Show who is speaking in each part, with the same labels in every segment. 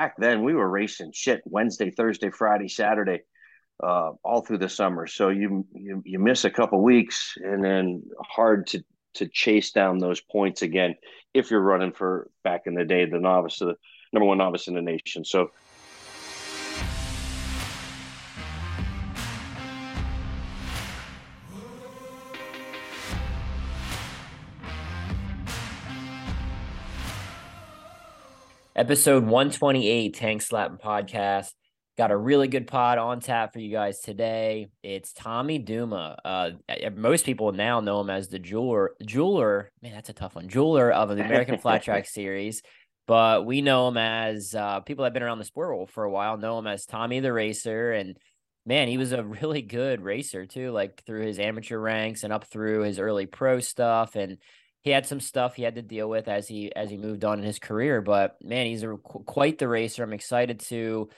Speaker 1: back then we were racing shit Wednesday, Thursday, Friday, Saturday, uh, all through the summer. So you you you miss a couple weeks, and then hard to to chase down those points again if you're running for back in the day the novice, the number one novice in the nation. So
Speaker 2: Episode 128, Tank Slapping Podcast. Got a really good pod on tap for you guys today. It's Tommy Duma. Uh, most people now know him as the jeweler. Jeweler, man, that's a tough one. Jeweler of the American Flat Track Series, but we know him as uh, people that have been around the sport world for a while know him as Tommy the Racer. And man, he was a really good racer too, like through his amateur ranks and up through his early pro stuff. And he had some stuff he had to deal with as he as he moved on in his career. But man, he's a, quite the racer. I'm excited to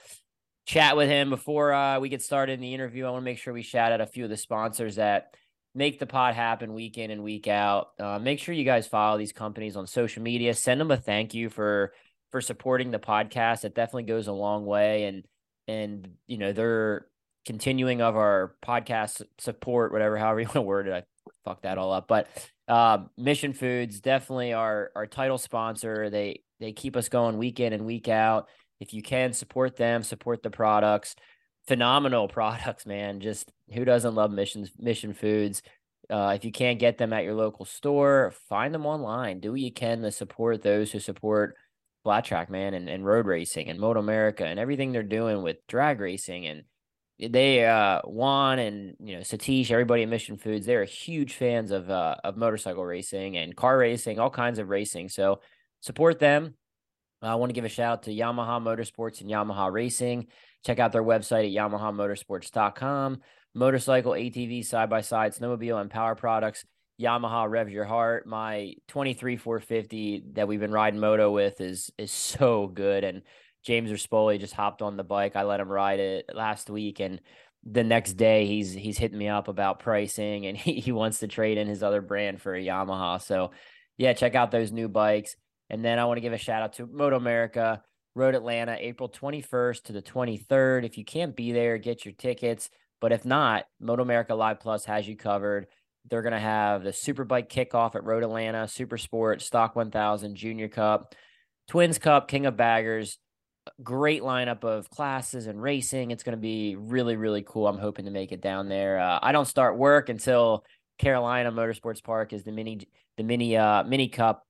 Speaker 2: chat with him before uh, we get started in the interview. I want to make sure we shout out a few of the sponsors that make the pod happen week in and week out. Uh, make sure you guys follow these companies on social media. Send them a thank you for for supporting the podcast. It definitely goes a long way, and and you know they're continuing of our podcast support, whatever, however you want to word it. I fucked that all up, but uh, Mission Foods definitely our our title sponsor. They they keep us going week in and week out. If you can support them, support the products. Phenomenal products, man. Just who doesn't love Mission Mission Foods? Uh, if you can't get them at your local store, find them online. Do what you can to support those who support flat track, man, and, and road racing and Moto America and everything they're doing with drag racing and they uh Juan and you know Satish, everybody at Mission Foods, they're huge fans of uh of motorcycle racing and car racing, all kinds of racing. So support them. I want to give a shout out to Yamaha Motorsports and Yamaha Racing. Check out their website at yamahamotorsports.com. Motorcycle, ATV, side by side, snowmobile, and power products. Yamaha revs your heart. My 23 450 that we've been riding moto with is is so good and James Rispoli just hopped on the bike. I let him ride it last week, and the next day he's he's hitting me up about pricing, and he, he wants to trade in his other brand for a Yamaha. So, yeah, check out those new bikes. And then I want to give a shout out to Moto America, Road Atlanta, April 21st to the 23rd. If you can't be there, get your tickets. But if not, Moto America Live Plus has you covered. They're going to have the Superbike kickoff at Road Atlanta, Super Sport, Stock 1000, Junior Cup, Twins Cup, King of Baggers great lineup of classes and racing. It's going to be really, really cool. I'm hoping to make it down there. Uh, I don't start work until Carolina Motorsports Park is the mini, the mini, uh, mini cup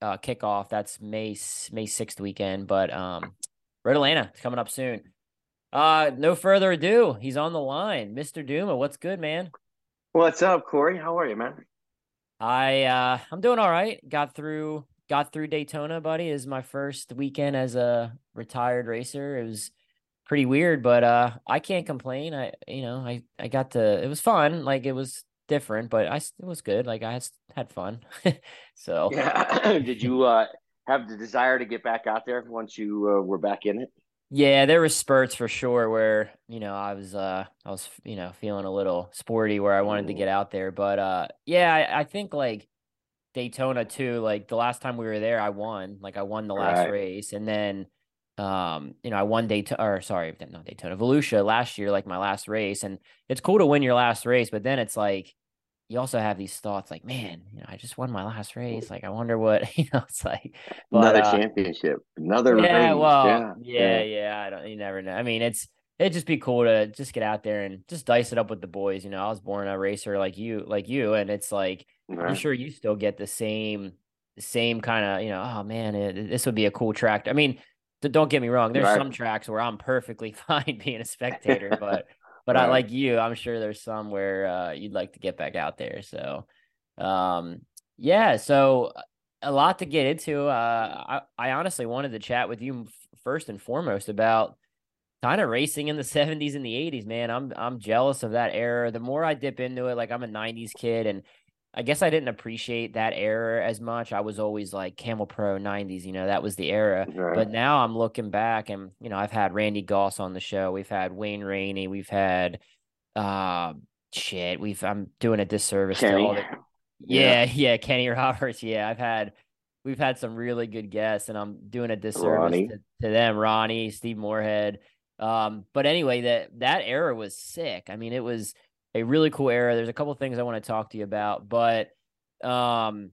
Speaker 2: uh, kickoff. That's May May sixth weekend. But um, Road Atlanta is coming up soon. Uh, no further ado, he's on the line, Mr. Duma. What's good, man?
Speaker 1: What's up, Corey? How are you, man?
Speaker 2: I uh, I'm doing all right. Got through got through Daytona, buddy, is my first weekend as a retired racer. It was pretty weird, but uh I can't complain. I you know, I I got to it was fun. Like it was different, but I it was good. Like I had fun. so
Speaker 1: Yeah. Did you uh have the desire to get back out there once you uh, were back in it?
Speaker 2: Yeah, there were spurts for sure where, you know, I was uh I was, you know, feeling a little sporty where I wanted to get out there, but uh yeah, I, I think like Daytona too. Like the last time we were there, I won. Like I won the last right. race, and then um, you know, I won Daytona. Or sorry, not Daytona, Volusia last year, like my last race, and it's cool to win your last race, but then it's like you also have these thoughts like, man, you know, I just won my last race. Like, I wonder what you know. It's like
Speaker 1: but, another uh, championship, another
Speaker 2: yeah,
Speaker 1: race.
Speaker 2: Well, yeah, yeah, yeah, yeah. I don't. You never know. I mean, it's it'd just be cool to just get out there and just dice it up with the boys. You know, I was born a racer like you, like you, and it's like right. I'm sure you still get the same, same kind of, you know, oh man, it, this would be a cool track. I mean, don't get me wrong. There's right. some tracks where I'm perfectly fine being a spectator, but but right. I like you. I'm sure there's some where uh, you'd like to get back out there. So, um, yeah. So a lot to get into. Uh, I I honestly wanted to chat with you first and foremost about kind of racing in the 70s and the 80s, man. I'm I'm jealous of that era. The more I dip into it, like I'm a 90s kid and I guess I didn't appreciate that era as much. I was always like Camel Pro 90s, you know, that was the era. Right. But now I'm looking back and, you know, I've had Randy Goss on the show. We've had Wayne Rainey. We've had, uh, shit, we've, I'm doing a disservice
Speaker 1: Kenny.
Speaker 2: to all the, yeah, yeah, yeah, Kenny Roberts. Yeah, I've had we've had some really good guests, and I'm doing a disservice to, to, them. Ronnie, Steve Morehead. Um, but anyway, that that era was sick. I mean, it was a really cool era. There's a couple things I want to talk to you about, but um,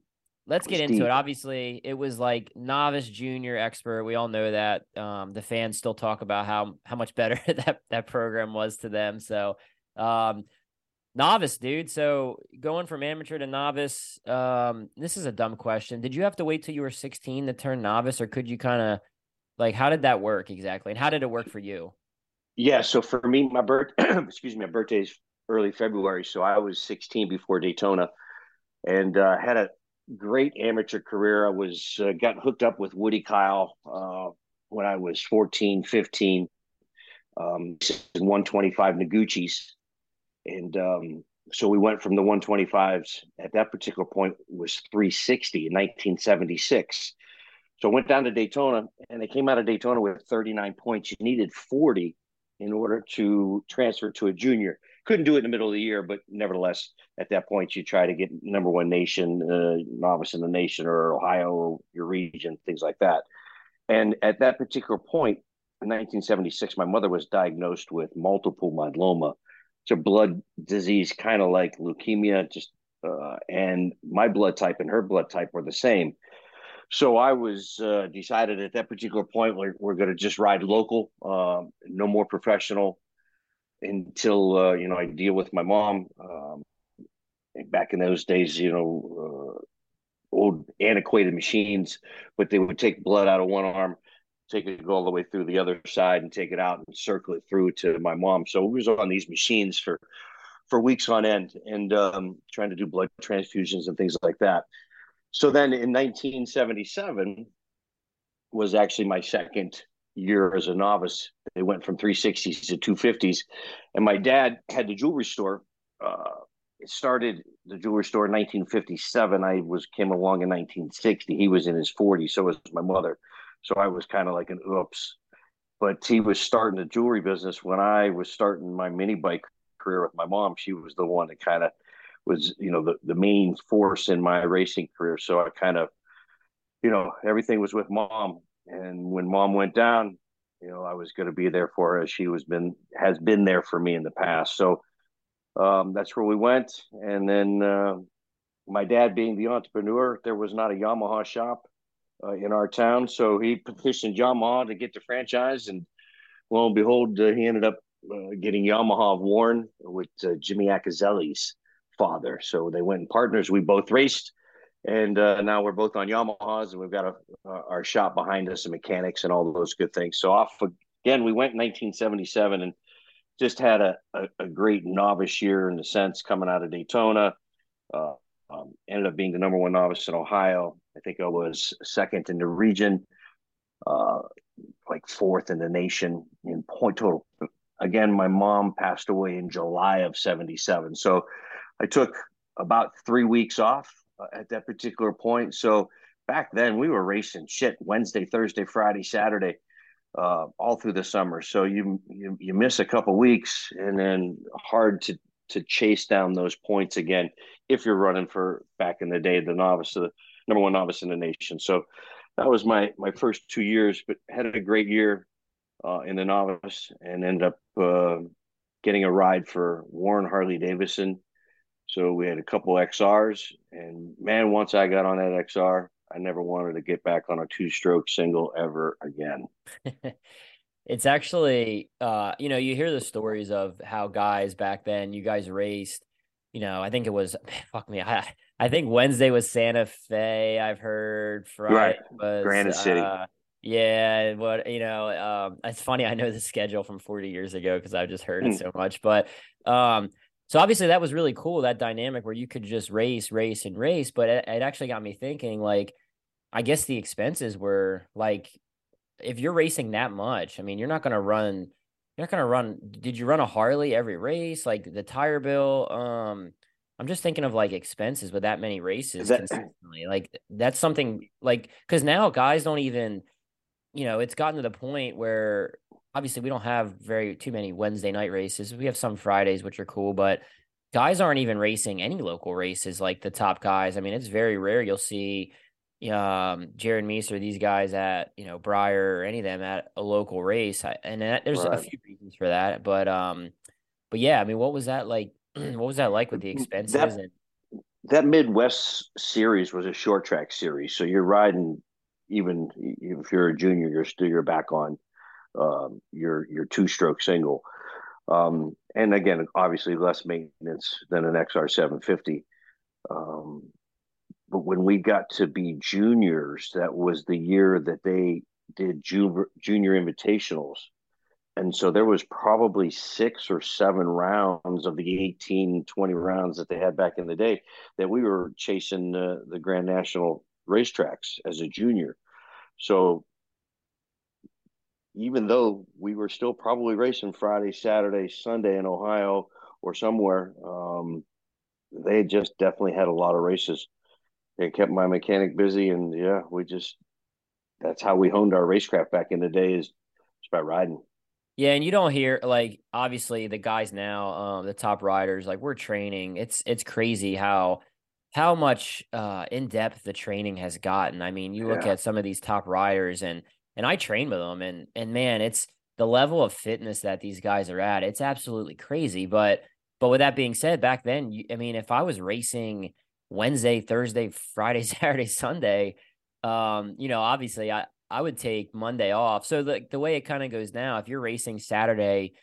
Speaker 2: let's get Steve. into it. Obviously, it was like novice, junior, expert. We all know that. Um, the fans still talk about how how much better that that program was to them. So, um, novice, dude. So going from amateur to novice. Um, this is a dumb question. Did you have to wait till you were 16 to turn novice, or could you kind of like how did that work exactly, and how did it work for you?
Speaker 1: Yeah, so for me, my birth, excuse me, my birthday is early February, so I was 16 before Daytona, and uh, had a great amateur career. I was uh, got hooked up with Woody Kyle uh, when I was 14, 15, um, 125 Noguchis. And um, so we went from the 125s at that particular point was 360 in 1976. So I went down to Daytona and they came out of Daytona with 39 points. You needed 40 in order to transfer to a junior couldn't do it in the middle of the year, but nevertheless, at that point, you try to get number one nation, uh, novice in the nation, or Ohio, or your region, things like that. And at that particular point, in 1976, my mother was diagnosed with multiple myeloma. It's a blood disease, kind of like leukemia, just uh, and my blood type and her blood type were the same. So I was uh, decided at that particular point we're, we're going to just ride local, uh, no more professional until uh, you know I deal with my mom. Um, back in those days, you know, uh, old antiquated machines, but they would take blood out of one arm, take it all the way through the other side, and take it out and circle it through to my mom. So we was on these machines for for weeks on end, and um, trying to do blood transfusions and things like that. So then in 1977 was actually my second year as a novice. They went from 360s to 250s. And my dad had the jewelry store. Uh, it started the jewelry store in 1957. I was came along in 1960. He was in his 40s. So was my mother. So I was kind of like an oops. But he was starting the jewelry business when I was starting my mini bike career with my mom. She was the one that kind of was, you know, the, the main force in my racing career. So I kind of, you know, everything was with mom and when mom went down, you know, I was going to be there for her as she was been has been there for me in the past. So um, that's where we went. And then uh, my dad being the entrepreneur, there was not a Yamaha shop uh, in our town, so he petitioned Yamaha to get the franchise, and lo and behold, uh, he ended up uh, getting Yamaha of Warren with uh, Jimmy Accazelli's father. So they went in partners. We both raced and uh, now we're both on Yamahas, and we've got a, uh, our shop behind us and mechanics and all those good things. So off again, we went in 1977 and just had a, a, a great novice year in the sense coming out of Daytona. Uh, um, ended up being the number one novice in Ohio. I think I was second in the region, uh, like fourth in the nation in point total. Again, my mom passed away in July of 77. So I took about three weeks off at that particular point. So back then we were racing shit Wednesday, Thursday, Friday, Saturday, uh, all through the summer. So you, you you miss a couple weeks, and then hard to to chase down those points again if you're running for back in the day the novice, the number one novice in the nation. So that was my my first two years, but had a great year uh, in the novice and ended up uh, getting a ride for Warren Harley Davidson so we had a couple XRs, and man, once I got on that XR, I never wanted to get back on a two-stroke single ever again.
Speaker 2: it's actually, uh, you know, you hear the stories of how guys back then, you guys raced. You know, I think it was fuck me. I I think Wednesday was Santa Fe. I've heard Friday right. was
Speaker 1: Granite City.
Speaker 2: Uh, yeah, what you know, um, it's funny. I know the schedule from 40 years ago because I've just heard it hmm. so much. But um, so obviously that was really cool that dynamic where you could just race, race, and race. But it, it actually got me thinking. Like, I guess the expenses were like, if you're racing that much, I mean, you're not going to run. You're not going to run. Did you run a Harley every race? Like the tire bill. Um, I'm just thinking of like expenses with that many races that- consistently. Like that's something like because now guys don't even, you know, it's gotten to the point where obviously we don't have very too many Wednesday night races. We have some Fridays, which are cool, but guys aren't even racing any local races like the top guys. I mean, it's very rare you'll see um, Jared Mees or these guys at you know Briar or any of them at a local race, I, and that, there's right. a few reasons for that. But um, but yeah, I mean, what was that like? what was that like with the expenses?
Speaker 1: That,
Speaker 2: and...
Speaker 1: that Midwest series was a short track series, so you're riding even if you're a junior, you're still you're back on um, your your two stroke single. Um, and again, obviously less maintenance than an XR 750. Um, but when we got to be juniors, that was the year that they did junior, junior invitationals. And so there was probably six or seven rounds of the 18, 20 rounds that they had back in the day that we were chasing uh, the Grand National racetracks as a junior. So even though we were still probably racing Friday, Saturday, Sunday in Ohio or somewhere, um, they just definitely had a lot of races. It kept my mechanic busy, and yeah, we just that's how we honed our racecraft back in the day is just by riding.
Speaker 2: Yeah, and you don't hear like obviously the guys now, um, the top riders, like we're training. It's it's crazy how how much uh in depth the training has gotten. I mean, you look at some of these top riders and and I train with them and and man, it's the level of fitness that these guys are at. It's absolutely crazy. But but with that being said, back then, you, I mean, if I was racing Wednesday, Thursday, Friday, Saturday, Sunday, um, you know, obviously I I would take Monday off. So the the way it kind of goes now, if you're racing Saturday,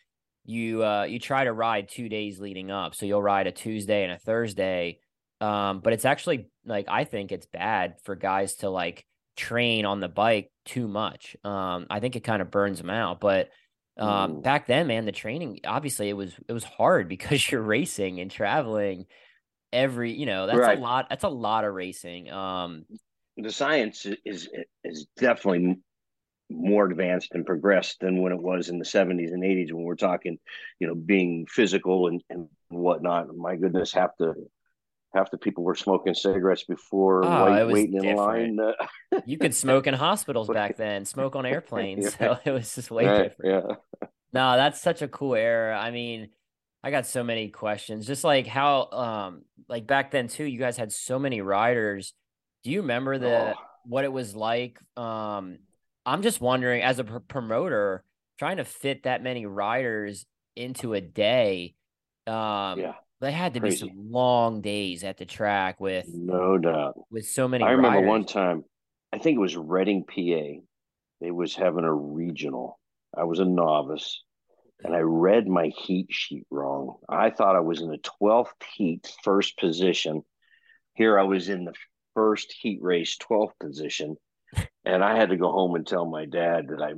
Speaker 2: you uh you try to ride two days leading up. So you'll ride a Tuesday and a Thursday. Um, but it's actually like I think it's bad for guys to like train on the bike too much. Um, I think it kind of burns them out. But um, back then, man, the training obviously it was it was hard because you're racing and traveling every. You know, that's right. a lot. That's a lot of racing. Um,
Speaker 1: the science is is definitely more advanced and progressed than when it was in the 70s and 80s when we're talking you know being physical and, and whatnot my goodness have the half the people were smoking cigarettes before oh, wait, waiting different. in line.
Speaker 2: Uh, you could smoke in hospitals back then, smoke on airplanes. yeah. So it was just way right, different. Yeah. No, that's such a cool era. I mean, I got so many questions. Just like how, um, like back then too, you guys had so many riders. Do you remember the oh. what it was like? Um, I'm just wondering, as a pr- promoter, trying to fit that many riders into a day. Um, yeah they had to Crazy. be some long days at the track with
Speaker 1: no doubt
Speaker 2: with so many.
Speaker 1: I remember
Speaker 2: riders.
Speaker 1: one time, I think it was Reading, PA. They was having a regional. I was a novice, and I read my heat sheet wrong. I thought I was in the twelfth heat, first position. Here I was in the first heat race, twelfth position, and I had to go home and tell my dad that I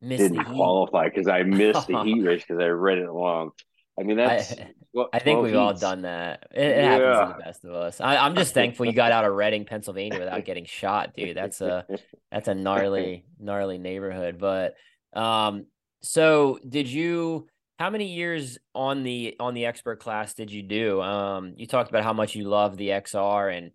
Speaker 1: missed didn't qualify because I missed the heat race because I read it wrong. I mean, that's. I,
Speaker 2: what, I think we've heats. all done that. It, it yeah. happens to the best of us. I, am just thankful you got out of Reading, Pennsylvania, without getting shot, dude. That's a that's a gnarly, gnarly neighborhood. But um, so did you? How many years on the on the expert class did you do? Um, you talked about how much you love the XR, and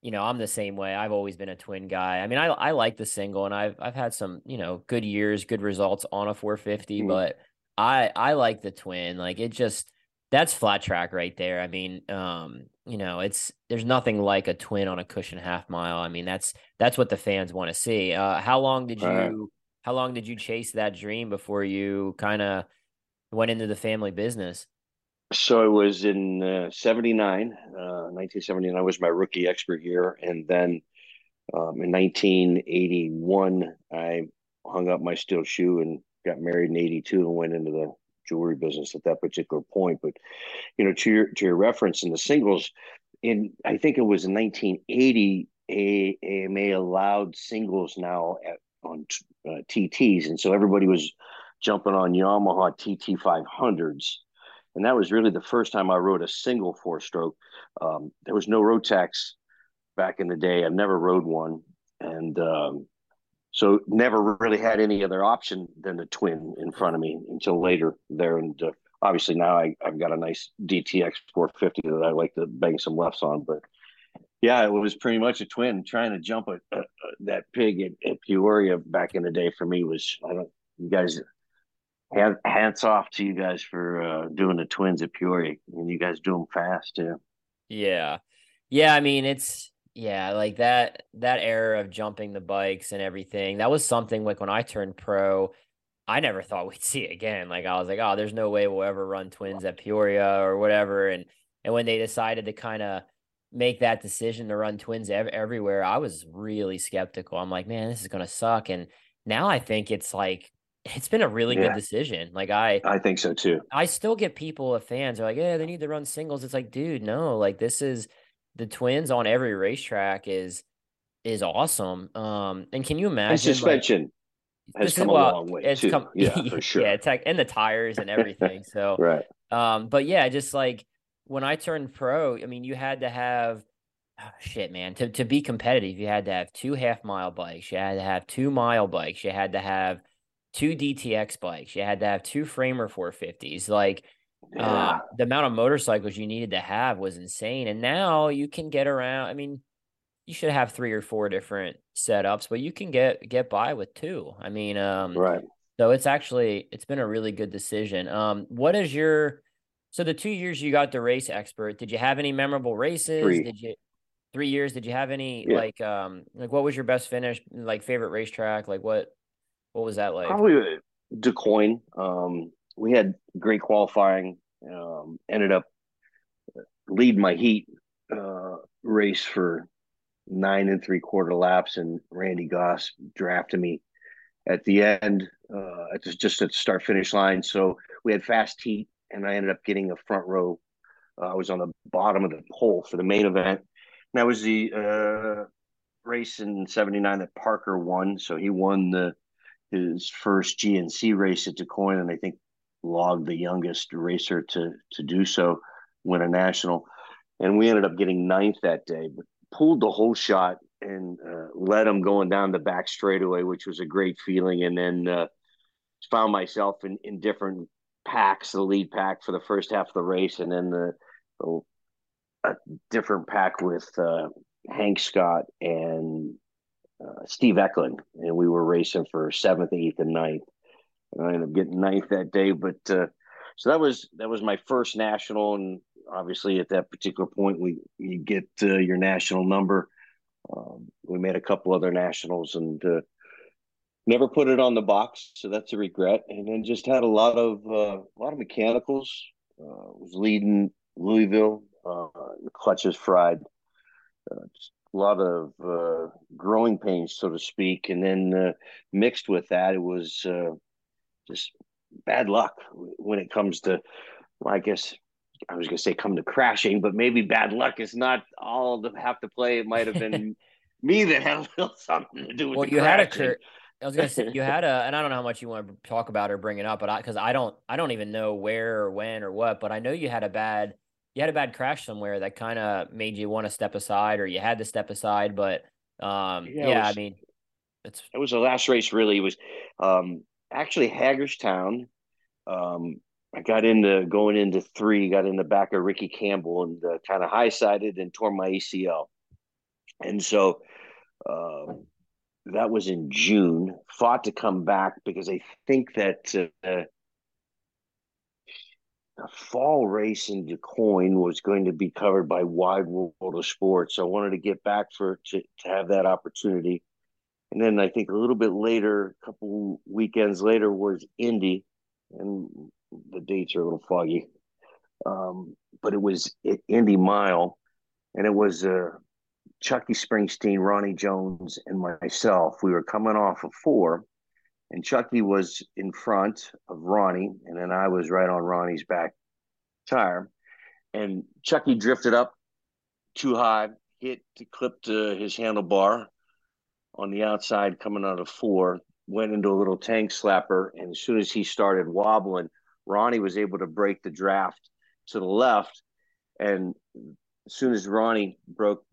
Speaker 2: you know I'm the same way. I've always been a twin guy. I mean, I I like the single, and I've I've had some you know good years, good results on a 450, mm-hmm. but I I like the twin. Like it just that's flat track right there. I mean, um, you know, it's there's nothing like a twin on a cushion half mile. I mean, that's that's what the fans want to see. Uh, how long did you how long did you chase that dream before you kind of went into the family business?
Speaker 1: So it was in uh, 79, uh, 1979 was my rookie expert year. And then um, in 1981, I hung up my steel shoe and got married in 82 and went into the jewelry business at that particular point. But, you know, to your, to your reference in the singles in, I think it was in 1980, AMA allowed singles now at, on uh, TTs. And so everybody was jumping on Yamaha TT 500s. And that was really the first time I rode a single four stroke. Um, there was no Rotax back in the day. I've never rode one. And um, so never really had any other option than the twin in front of me until later there. And uh, obviously now I, have got a nice DTX 450 that I like to bang some lefts on. But yeah, it was pretty much a twin. Trying to jump a, a, a, that pig at, at, Peoria back in the day for me was I don't you guys have hats off to you guys for uh, doing the twins at Peoria and you guys do them fast too.
Speaker 2: Yeah, yeah. I mean it's Yeah, like that that era of jumping the bikes and everything. That was something like when I turned pro, I never thought we'd see it again. Like I was like, oh, there's no way we'll ever run twins at Peoria or whatever. And and when they decided to kind of make that decision to run twins ev- everywhere, I was really skeptical. I'm like, man, this is gonna suck. And now I think it's like it's been a really yeah. good decision. Like I
Speaker 1: I think so too.
Speaker 2: I still get people of fans are like, yeah, they need to run singles. It's like, dude, no, like this is the twins on every racetrack is is awesome. Um, and can you imagine
Speaker 1: and suspension like, has come is, well, a long way it's too. Come, yeah, for sure.
Speaker 2: Yeah, tech and the tires and everything. So
Speaker 1: right.
Speaker 2: Um, but yeah, just like when I turned pro, I mean, you had to have oh, shit, man. To to be competitive, you had to have two half mile bikes. You had to have two mile bikes. You had to have two DTX bikes. You had to have two Framer 450s. Like yeah. uh, the amount of motorcycles you needed to have was insane. And now you can get around. I mean, you should have three or four different setups, but you can get get by with two. I mean, um,
Speaker 1: right.
Speaker 2: So it's actually it's been a really good decision. Um, what is your so the two years you got the race expert? Did you have any memorable races?
Speaker 1: Three.
Speaker 2: Did you three years? Did you have any yeah. like um like what was your best finish? Like favorite racetrack? Like what what was that like?
Speaker 1: Probably Quoin. Um, we had great qualifying. Um, ended up lead my heat uh, race for nine and three quarter laps, and Randy Goss drafted me at the end, uh, at the, just at the start finish line. So we had fast heat, and I ended up getting a front row. Uh, I was on the bottom of the pole for the main event. And that was the uh, race in '79 that Parker won. So he won the his first GNC race at Du Quoin, and I think logged the youngest racer to to do so, win a national. And we ended up getting ninth that day, but pulled the whole shot and uh, led him going down the back straightaway, which was a great feeling. And then uh, found myself in, in different packs, the lead pack for the first half of the race, and then the, the a different pack with uh, Hank Scott and uh, Steve Eklund, and we were racing for seventh, eighth, and ninth. I ended up getting ninth that day, but uh, so that was that was my first national, and obviously at that particular point, we you get uh, your national number. Um, we made a couple other nationals and uh, never put it on the box, so that's a regret. And then just had a lot of uh, a lot of mechanicals. Uh, was leading Louisville, uh, the clutches fried. Uh, a lot of uh, growing pains, so to speak, and then uh, mixed with that, it was uh, just bad luck when it comes to, well, I guess I was going to say come to crashing, but maybe bad luck is not all to have to play. It might have been me that had a little something to do with. Well,
Speaker 2: you
Speaker 1: crashing.
Speaker 2: had a cur- I was gonna say you had a, and I don't know how much you want to talk about or bring it up, but I because I don't, I don't even know where or when or what, but I know you had a bad you had a bad crash somewhere that kind of made you want to step aside or you had to step aside but um yeah, yeah was, i mean it's
Speaker 1: it was the last race really it was um actually hagerstown um i got into going into three got in the back of ricky campbell and uh, kind of high sided and tore my acl and so um that was in june fought to come back because i think that uh, the fall race in Du was going to be covered by Wide World of Sports. So I wanted to get back for to, to have that opportunity. And then I think a little bit later, a couple weekends later, was Indy, and the dates are a little foggy. Um, but it was Indy Mile, and it was uh, Chucky Springsteen, Ronnie Jones, and myself. We were coming off of four, and Chucky was in front of Ronnie, and then I was right on Ronnie's back tire. And Chucky drifted up too high, hit, clipped uh, his handlebar on the outside coming out of four, went into a little tank slapper. And as soon as he started wobbling, Ronnie was able to break the draft to the left. And as soon as Ronnie broke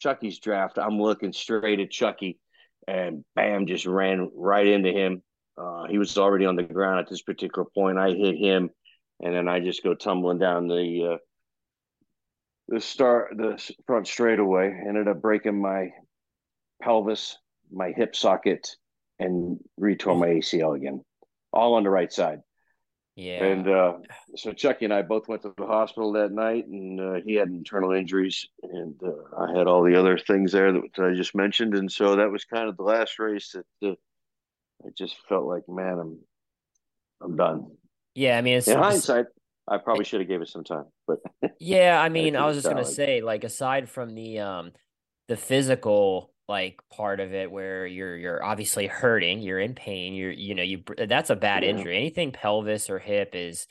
Speaker 1: Chucky's draft, I'm looking straight at Chucky and bam, just ran right into him. Uh, he was already on the ground at this particular point. I hit him, and then I just go tumbling down the uh, the start the front straightaway. Ended up breaking my pelvis, my hip socket, and retore my ACL again, all on the right side.
Speaker 2: Yeah.
Speaker 1: And uh, so Chucky and I both went to the hospital that night, and uh, he had internal injuries, and uh, I had all the other things there that, that, I just mentioned, and so that was kind of the last race that uh, I just felt like, man, I'm I'm done.
Speaker 2: Yeah, I mean,
Speaker 1: in hindsight, I probably should have gave it some time, but
Speaker 2: yeah, I mean, I was just gonna say, like, aside from the um the physical like part of it where you're you're obviously hurting, you're in pain, you're you know you that's a bad yeah. injury. Anything pelvis or hip is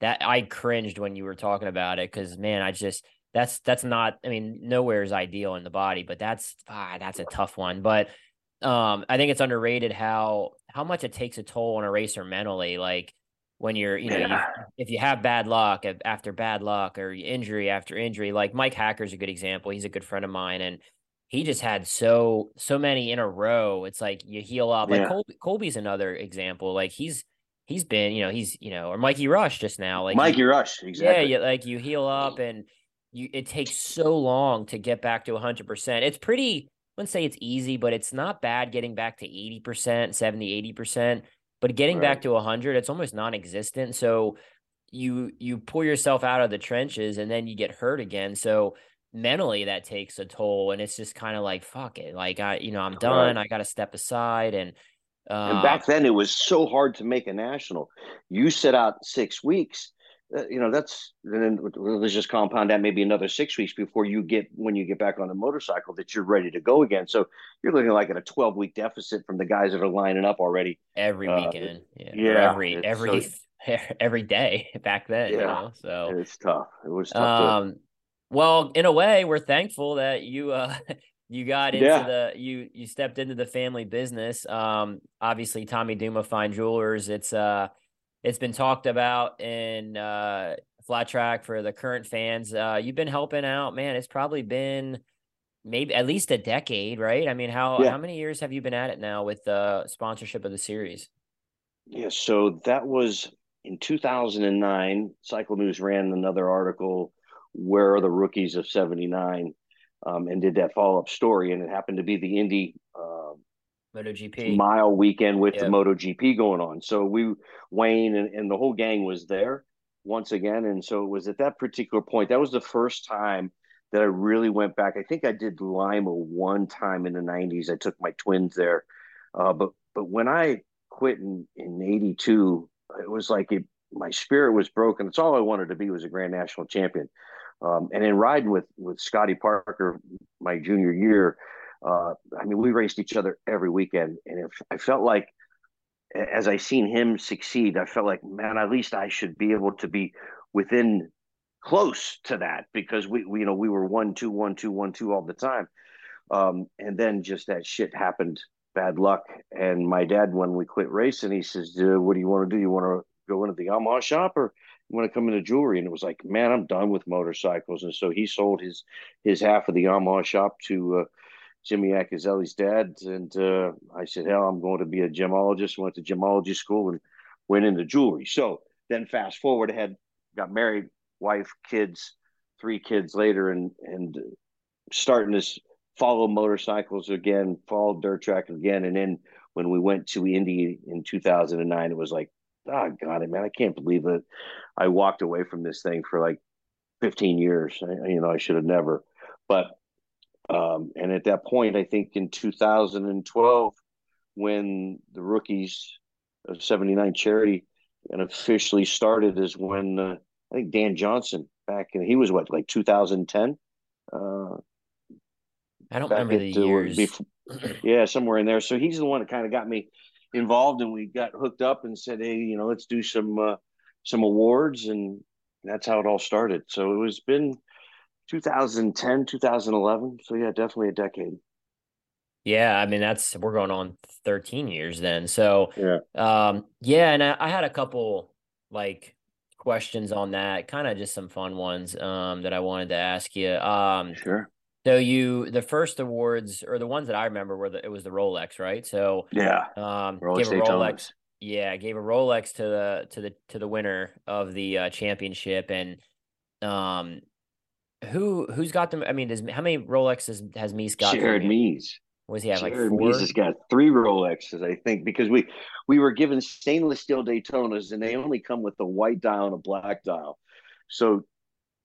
Speaker 2: that I cringed when you were talking about it because man, I just that's that's not I mean nowhere is ideal in the body, but that's ah, that's a tough one. But um, I think it's underrated how how much it takes a toll on a racer mentally. Like when you're you know yeah. you, if you have bad luck after bad luck or injury after injury, like Mike Hacker's a good example. He's a good friend of mine and he just had so so many in a row. It's like you heal up. Like Colby, Colby's another example. Like he's he's been, you know, he's you know, or Mikey Rush just now. Like
Speaker 1: Mikey Rush, exactly.
Speaker 2: Yeah, you, like you heal up and you it takes so long to get back to hundred percent. It's pretty I wouldn't say it's easy, but it's not bad getting back to 80%, 70, 80%. But getting right. back to 100, it's almost non existent. So you you pull yourself out of the trenches and then you get hurt again. So mentally that takes a toll and it's just kind of like fuck it like i you know i'm done right. i gotta step aside and
Speaker 1: uh, and back then it was so hard to make a national you set out six weeks uh, you know that's then let's just compound that maybe another six weeks before you get when you get back on a motorcycle that you're ready to go again so you're looking like at a 12 week deficit from the guys that are lining up already
Speaker 2: every uh, weekend yeah, yeah every every so, every day back then yeah, you know so
Speaker 1: it's tough it was tough um to,
Speaker 2: well, in a way, we're thankful that you uh you got into yeah. the you you stepped into the family business. Um obviously Tommy Duma Fine Jewelers, it's uh it's been talked about in uh flat track for the current fans. Uh you've been helping out, man. It's probably been maybe at least a decade, right? I mean, how yeah. how many years have you been at it now with the sponsorship of the series?
Speaker 1: Yeah, so that was in 2009. Cycle News ran another article where are the rookies of 79 um, and did that follow-up story and it happened to be the indy uh,
Speaker 2: MotoGP
Speaker 1: mile weekend with yep. the MotoGP going on. So we Wayne and, and the whole gang was there once again, and so it was at that particular point. That was the first time that I really went back. I think I did Lima one time in the '90s. I took my twins there, uh, but but when I quit in in '82, it was like it, my spirit was broken. It's all I wanted to be was a Grand National champion. Um, and in riding with with Scotty Parker my junior year, uh, I mean, we raced each other every weekend, and if, I felt like as I seen him succeed, I felt like, man, at least I should be able to be within close to that because we, we you know, we were one two one two one two all the time, um, and then just that shit happened, bad luck. And my dad, when we quit racing, he says, "What do you want to do? You want to go into the Yamaha shop or?" Want to come into jewelry and it was like man i'm done with motorcycles. And so he sold his his half of the yamaha shop to uh, jimmy Accazelli's dad and uh, i said hell i'm going to be a gemologist. Went to gemology school and went into jewelry. So then fast forward ahead got married wife kids three kids later and and starting to follow motorcycles again follow dirt track again. And then when we went to indy in 2009 it was like oh god man i can't believe it i walked away from this thing for like 15 years. I, you know i should have never. But um and at that point i think in 2012 when the rookies of 79 charity and officially started is when uh, i think dan johnson back in he was what like 2010 uh
Speaker 2: i don't remember the years. before,
Speaker 1: yeah somewhere in there. So he's the one that kind of got me involved and we got hooked up and said, Hey, you know, let's do some, uh, some awards. And that's how it all started. So it was been 2010, 2011. So yeah, definitely a decade.
Speaker 2: Yeah, I mean that's we're going on 13 years then. So yeah, um, yeah, and I, I had a couple like questions on that, kind of just some fun ones um that I wanted to ask you. Um,
Speaker 1: sure.
Speaker 2: So you the first awards or the ones that I remember were the it was the Rolex, right? So
Speaker 1: yeah,
Speaker 2: um, Rolex gave a Rolex. Yeah, gave a Rolex to the to the to the winner of the uh, championship, and um, who who's got them? I mean, does how many Rolexes has Mees got?
Speaker 1: Jared Mees.
Speaker 2: Was he have like
Speaker 1: Jared
Speaker 2: four?
Speaker 1: Mees has got three Rolexes, I think, because we we were given stainless steel Daytonas, and they only come with a white dial and a black dial. So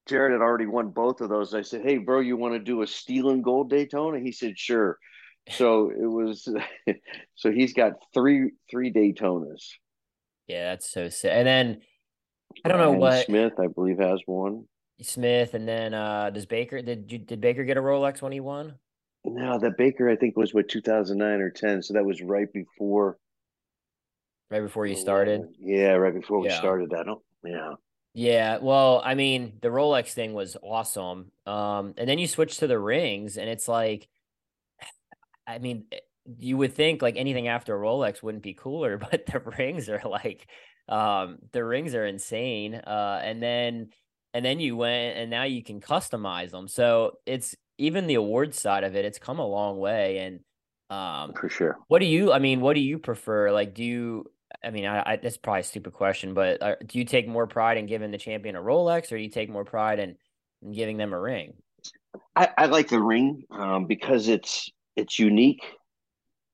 Speaker 1: Jared had already won both of those. I said, "Hey, bro, you want to do a steel and gold Daytona?" He said, "Sure." So it was. so he's got three three Daytonas.
Speaker 2: Yeah, that's so sick. And then I don't know what
Speaker 1: Smith, I believe, has one.
Speaker 2: Smith, and then uh does Baker did you did Baker get a Rolex when he won?
Speaker 1: No, that Baker, I think, was what 2009 or 10. So that was right before
Speaker 2: Right before you started.
Speaker 1: Yeah, right before we
Speaker 2: Yeah.
Speaker 1: started that. Oh, yeah.
Speaker 2: Yeah, well, I mean, the Rolex thing was awesome. Um, and then you switch to the rings, and it's like, I mean, eh, you would think like anything after Rolex wouldn't be cooler, but the rings are like, um, the rings are insane. Uh, and then, and then you went, and now you can customize them. So it's even the award side of it. It's come a long way. And, um,
Speaker 1: For sure.
Speaker 2: what do you? I mean, what do you prefer? Like, do you? I mean, I, I that's probably a stupid question, but uh, do you take more pride in giving the champion a Rolex, or do you take more pride in, in giving them a ring?
Speaker 1: I, I like the ring um, because it's it's unique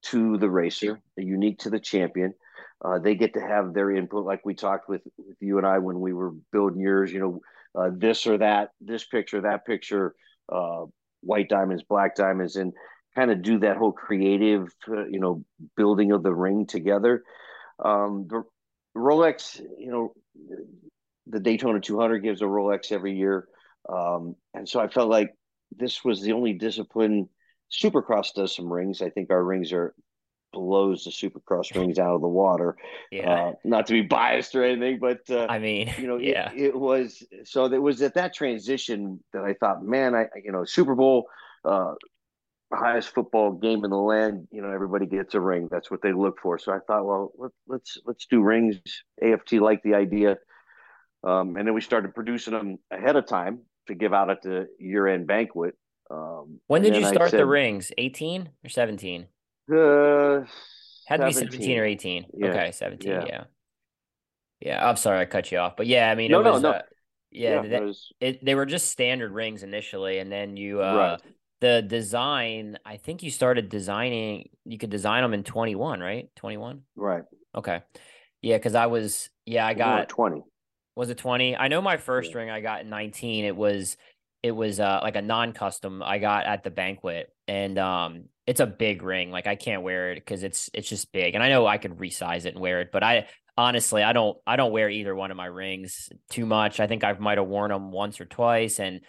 Speaker 1: to the racer, unique to the champion. Uh, they get to have their input, like we talked with, with you and I when we were building yours. You know, uh, this or that, this picture, that picture, uh, white diamonds, black diamonds, and kind of do that whole creative, uh, you know, building of the ring together. Um, the Rolex, you know, the Daytona 200 gives a Rolex every year, um, and so I felt like this was the only discipline. Supercross does some rings. I think our rings are blows the Supercross rings out of the water.
Speaker 2: Yeah,
Speaker 1: Uh, not to be biased or anything, but uh,
Speaker 2: I mean,
Speaker 1: you know,
Speaker 2: yeah,
Speaker 1: it, it was so it was at that transition that I thought, man, I you know, Super Bowl, uh, highest football game in the land. You know, everybody gets a ring. That's what they look for. So I thought, well, let, let's let's do rings. AFT liked the idea, um, and then we started producing them ahead of time to give out at the year end banquet. Um,
Speaker 2: when did you start the rings? Eighteen or seventeen?
Speaker 1: Uh,
Speaker 2: Had to be seventeen or eighteen.
Speaker 1: Yeah,
Speaker 2: Okay, seventeen.
Speaker 1: yeah.
Speaker 2: Yeah. yeah, I'm sorry I cut you off, but yeah, I mean,
Speaker 1: No,
Speaker 2: it
Speaker 1: no,
Speaker 2: was,
Speaker 1: no.
Speaker 2: uh, yeah,
Speaker 1: Yeah, it was
Speaker 2: it they were just standard rings initially, and then you uh
Speaker 1: right.
Speaker 2: The design. I think you started designing. You could design them in twenty one, right? Twenty one.
Speaker 1: Right.
Speaker 2: Okay. Yeah, because I was yeah, I got
Speaker 1: twenty.
Speaker 2: was it 20? I know my first
Speaker 1: Yeah.
Speaker 2: ring I got in 19. It was it was uh like a non-custom I got at the banquet and um it's a big ring. Like I can't wear it because it's it's just big. And I know I could resize it and wear it, but I honestly I don't I don't wear either one of my rings too much. I think I might have worn them once or twice and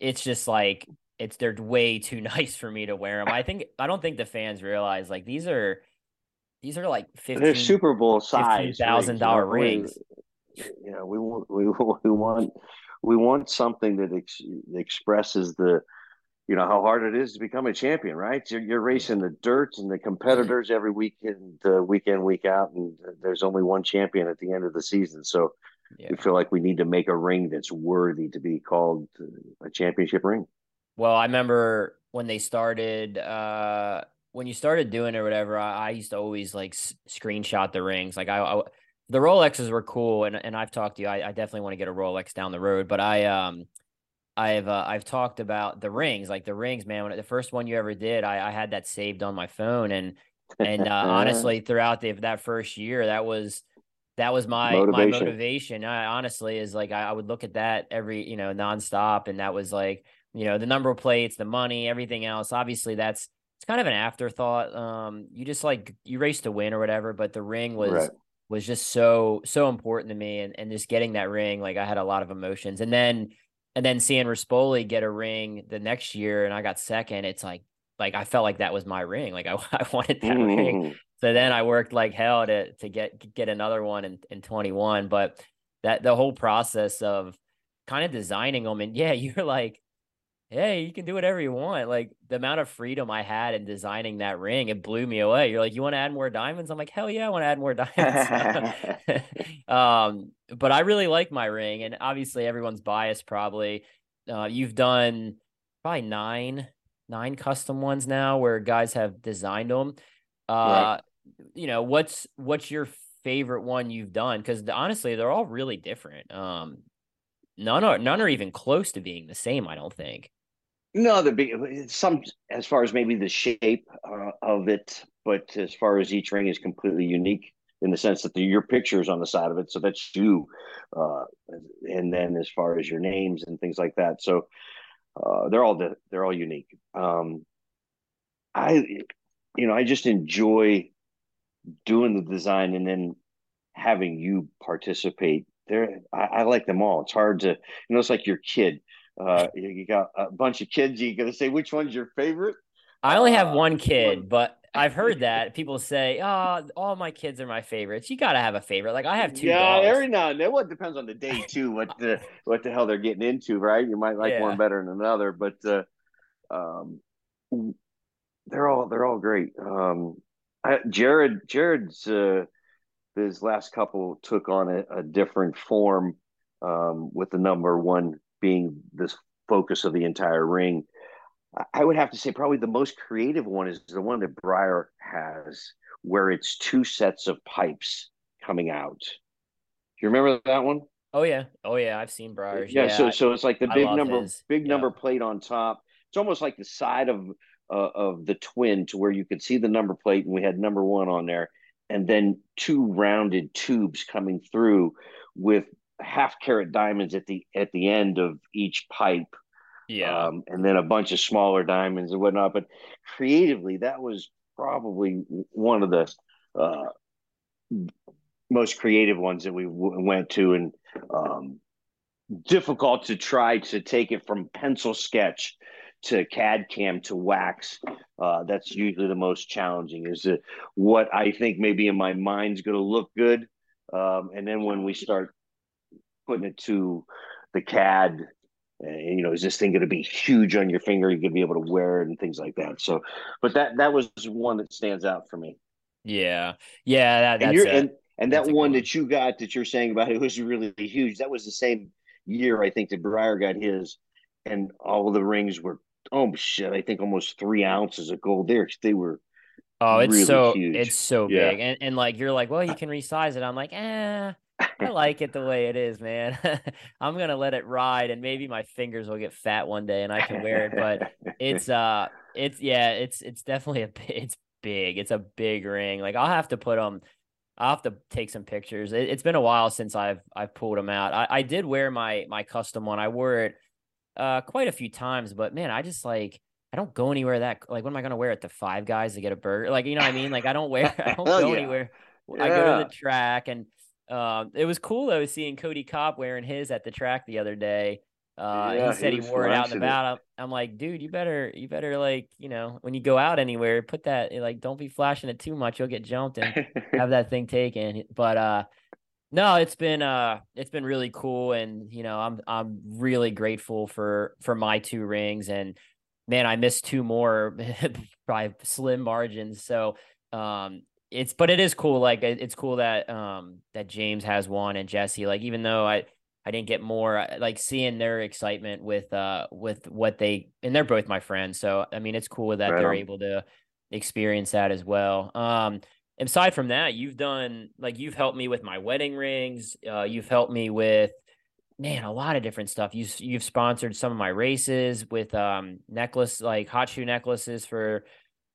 Speaker 2: it's just like it's they're way too nice for me to wear them. I think I don't think the fans realize like these are these are like 15
Speaker 1: They're Super Bowl size
Speaker 2: thousand
Speaker 1: dollar
Speaker 2: rings.
Speaker 1: You know, we want we, we want we want something that ex, expresses the you know how hard it is to become a champion, right? You're, you're racing the dirt and the competitors every weekend, uh, weekend, week out, and there's only one champion at the end of the season. So
Speaker 2: Yeah.
Speaker 1: we feel like we need to make a ring that's worthy to be called a championship ring.
Speaker 2: Well, I remember when they started, uh, when you started doing it or whatever, I, I used to always like s- screenshot the rings. Like I, I, the Rolexes were cool, and and I've talked to you. I, I definitely want to get a Rolex down the road, but I, um, I've uh, I've talked about the rings, like the rings, man. When the first one you ever did, I, I had that saved on my phone, and and uh, honestly, throughout the, that first year, that was that was my my
Speaker 1: Motivation.
Speaker 2: motivation. I honestly is like I, I would look at that every you know nonstop, and that was like you know the number of plates, the money, everything else. Obviously, that's it's kind of an afterthought. Um, you just like you race to win or whatever, but the ring was
Speaker 1: Right.
Speaker 2: was just so so important to me, and and just getting that ring, like I had a lot of emotions, and then and then seeing Rispoli get a ring the next year, and I got second. It's like like I felt like that was my ring. Like I I wanted that ring.
Speaker 1: Mhm.
Speaker 2: So then I worked like hell to to get get another one in, in 21. But that the whole process of kind of designing them and yeah, you're like, hey, you can do whatever you want. Like the amount of freedom I had in designing that ring, it blew me away. You're like, you want to add more diamonds? I'm like, hell yeah, I want to add more diamonds. um, but I really like my ring, and obviously everyone's biased. Probably, uh, you've done probably nine nine custom ones now where guys have designed them. Uh,
Speaker 1: Right.
Speaker 2: you know what's what's your favorite one you've done? Because honestly, they're all really different. Um, none are none are even close to being the same. I don't think.
Speaker 1: No, the big some as far as maybe the shape uh, of it, but as far as each ring is completely unique in the sense that the, your picture is on the side of it, so that's you. Uh, and then as far as your names and things like that, so uh, they're all they're all unique. Um, I, you know, I just enjoy doing the design and then having you participate. There, I, I like them all. It's hard to, you know, it's like your kid uh, you got a bunch of kids. You got to say which one's your favorite.
Speaker 2: I only have uh, one kid, but I've heard that people say, "Oh, all my kids are my favorites." You got to have a favorite. Like I have two.
Speaker 1: Yeah,
Speaker 2: dogs.
Speaker 1: every now and then. Well, it depends on the day too. What the what the hell they're getting into, right? You might like yeah. one better than another, but uh, um, they're all they're all great. Um, I, Jared Jared's uh, his last couple took on a, a different form um, with the number one being this focus of the entire ring. I would have to say probably the most creative one is the one that Briar has, where it's two sets of pipes coming out. Do you remember that one?
Speaker 2: Oh yeah, oh yeah, I've seen Briar's.
Speaker 1: Yeah, yeah so so it's like the big number, his. big yeah. number plate on top. It's almost like the side of uh, of the twin, to where you could see the number plate, and we had number one on there, and then two rounded tubes coming through with half carat diamonds at the at the end of each pipe.
Speaker 2: Yeah. Um,
Speaker 1: and then a bunch of smaller diamonds and whatnot. But creatively, that was probably one of the uh, most creative ones that we w- went to, and um, difficult to try to take it from pencil sketch to CAD CAM to wax. Uh, that's usually the most challenging. Is what I think maybe in my mind's going to look good, um, and then when we start putting it to the CAD. And, you know, is this thing going to be huge on your finger? You're going to be able to wear it and things like that. So, but that that was one that stands out for me.
Speaker 2: Yeah, yeah, that,
Speaker 1: that's and, and, and that one that you got that you're saying about it was really huge. That was the same year I think that Briar got his, and all of the rings were oh shit, I think almost three ounces of gold there. They were
Speaker 2: Oh, it's really so huge. it's so big, and and like you're like, well, you can resize it. I'm like, eh, I like it the way it is, man. I'm gonna let it ride, and maybe my fingers will get fat one day, and I can wear it. But it's uh, it's yeah, it's it's definitely a it's big. It's a big ring. Like I'll have to put them. I'll have to take some pictures. It, has been a while since I've I've pulled them out. I, I did wear my my custom one. I wore it uh quite a few times, but man, I just like I don't go anywhere that like when am I gonna wear it to Five Guys to get a burger? Like you know what I mean? Like I don't wear I don't go yeah. anywhere. Yeah. I go to the track and um, it was cool though seeing Cody Cobb wearing his at the track the other day. Uh, yeah, he said he, he wore it out and about. I'm, I'm, like, dude, you better, you better like, you know, when you go out anywhere, put that like, don't be flashing it too much. You'll get jumped and have that thing taken. But uh, no, it's been uh, it's been really cool, and you know, I'm I'm really grateful for for my two rings, and man, I missed two more by slim margins. So um, it's but it is cool. Like it's cool that um that James has one and Jesse. Like even though I I didn't get more like seeing their excitement with uh with what they and they're both my friends. So I mean it's cool that right they're on. able to experience that as well. Um aside from that, you've done like you've helped me with my wedding rings. Uh you've helped me with man, a lot of different stuff. You you've sponsored some of my races with um necklace like hot shoe necklaces for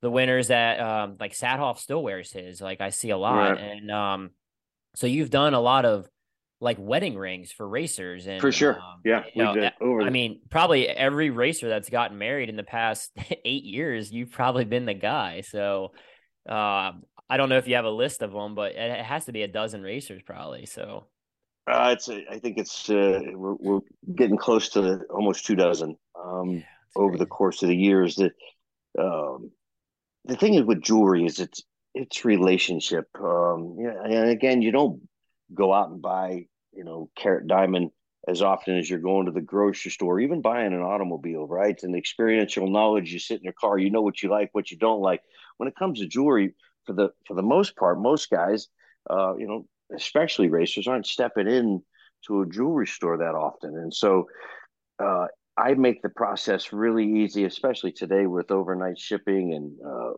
Speaker 2: the winners that um like Sadhoff still wears his. Like I see a lot, and um, so you've done a lot of like wedding rings for racers and
Speaker 1: for sure. um, yeah
Speaker 2: you know, i mean probably every racer that's gotten married in the past eight years you've probably been the guy. So uh, i don't know if you have a list of them but it has to be a dozen racers probably so.
Speaker 1: Uh, it's i think it's uh, we're, we're getting close to almost two dozen um, yeah, over the course of the years that um, the thing is with jewelry is it's it's relationship. Um, yeah, and again, you don't go out and buy you know carat diamond as often as you're going to the grocery store, even buying an automobile, right? It's an experiential knowledge. You sit in your car, you know what you like, what you don't like. When it comes to jewelry, for the for the most part, most guys, uh, you know, especially racers, aren't stepping in to a jewelry store that often, and so uh, I make the process really easy, especially today with overnight shipping and uh,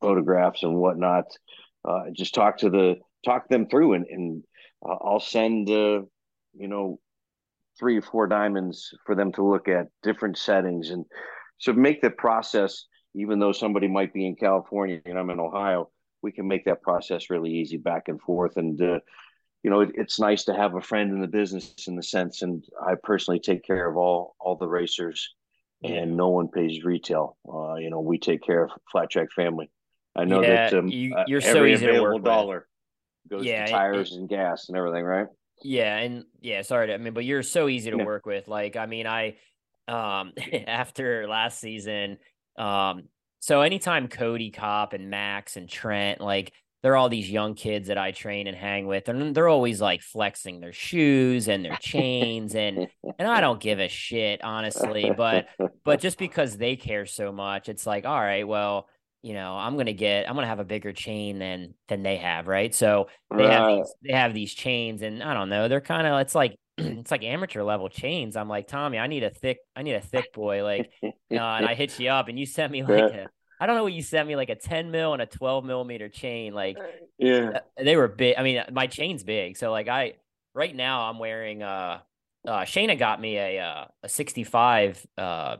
Speaker 1: photographs and whatnot. Uh, just talk to the talk them through, and, and uh, I'll send uh, you know three or four diamonds for them to look at different settings and so make the process even though somebody might be in california and i'm in ohio we can make that process really easy back and forth and uh, you know it, it's nice to have a friend in the business in the sense and i personally take care of all all the racers and no one pays retail uh, you know we take care of flat track family i know
Speaker 2: Yeah,
Speaker 1: that um,
Speaker 2: you-
Speaker 1: uh,
Speaker 2: you're so easy to work with.
Speaker 1: dollar goes
Speaker 2: Yeah,
Speaker 1: to
Speaker 2: it-
Speaker 1: tires and gas and everything right
Speaker 2: Yeah, and yeah, sorry to, I mean, but you're so easy to
Speaker 1: Yeah.
Speaker 2: work with. Like, I mean, I um after last season, um, so anytime Cody Cobb and Max and Trent, like they're all these young kids that I train and hang with, and they're always like flexing their shoes and their chains, and and I don't give a shit, honestly, but but just because they care so much, it's like, all right, well, you know, I'm gonna get, I'm gonna have a bigger chain than than they have, right? So they have these, they have these chains, and I don't know, they're kind of, it's like it's like amateur level chains. I'm like, Tommy, I need a thick, I need a thick boy, like, uh, and I hit you up, and you sent me like a, I don't know what you sent me, like a 10 mil and a 12 millimeter chain, like
Speaker 1: yeah
Speaker 2: uh, they were big. I mean, my chain's big, so like I right now I'm wearing uh uh Shayna got me a uh, a 65 uh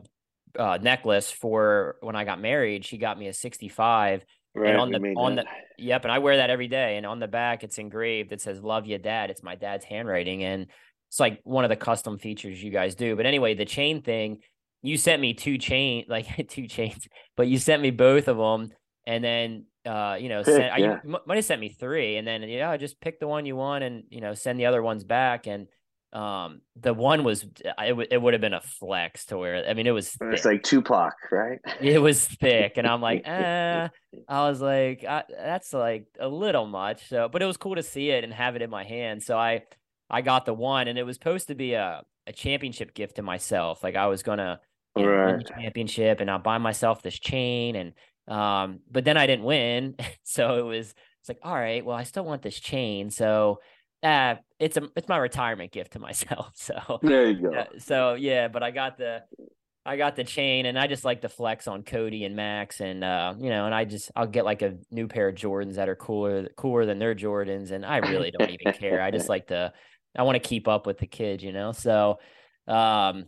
Speaker 2: uh necklace for when I got married. She got me a 65
Speaker 1: right
Speaker 2: on the- on
Speaker 1: that.
Speaker 2: Yep, and I wear that every day. And on the back, it's engraved. It says "Love you, Dad." It's my dad's handwriting, and it's like one of the custom features you guys do. But anyway, the chain thing, you sent me two chain, like two chains, but you sent me both of them, and then uh, you know, sent, you
Speaker 1: yeah.
Speaker 2: m- might have sent me three, and then yeah, just pick the one you want, and you know, send the other ones back. And um, the one was it, w- it would have been a flex to wear. I mean, it was
Speaker 1: it's
Speaker 2: thick.
Speaker 1: like tupac right
Speaker 2: It was thick, and I'm like, eh. I was like, I, that's like a little much. So, but it was cool to see it and have it in my hand. So I, I got the one, and it was supposed to be a a championship gift to myself. Like I was gonna
Speaker 1: Right.
Speaker 2: championship, and I'll buy myself this chain, and um, but then I didn't win, so it was it's like, all right, well, I still want this chain, so. Uh, it's a it's my retirement gift to myself. So
Speaker 1: there you go
Speaker 2: uh, so yeah, but I got the I got the chain and I just like to flex on Cody and Max and uh you know and I just I'll get like a new pair of Jordans that are cooler cooler than their Jordans and I really don't even care. I just like to I want to keep up with the kids, you know. So um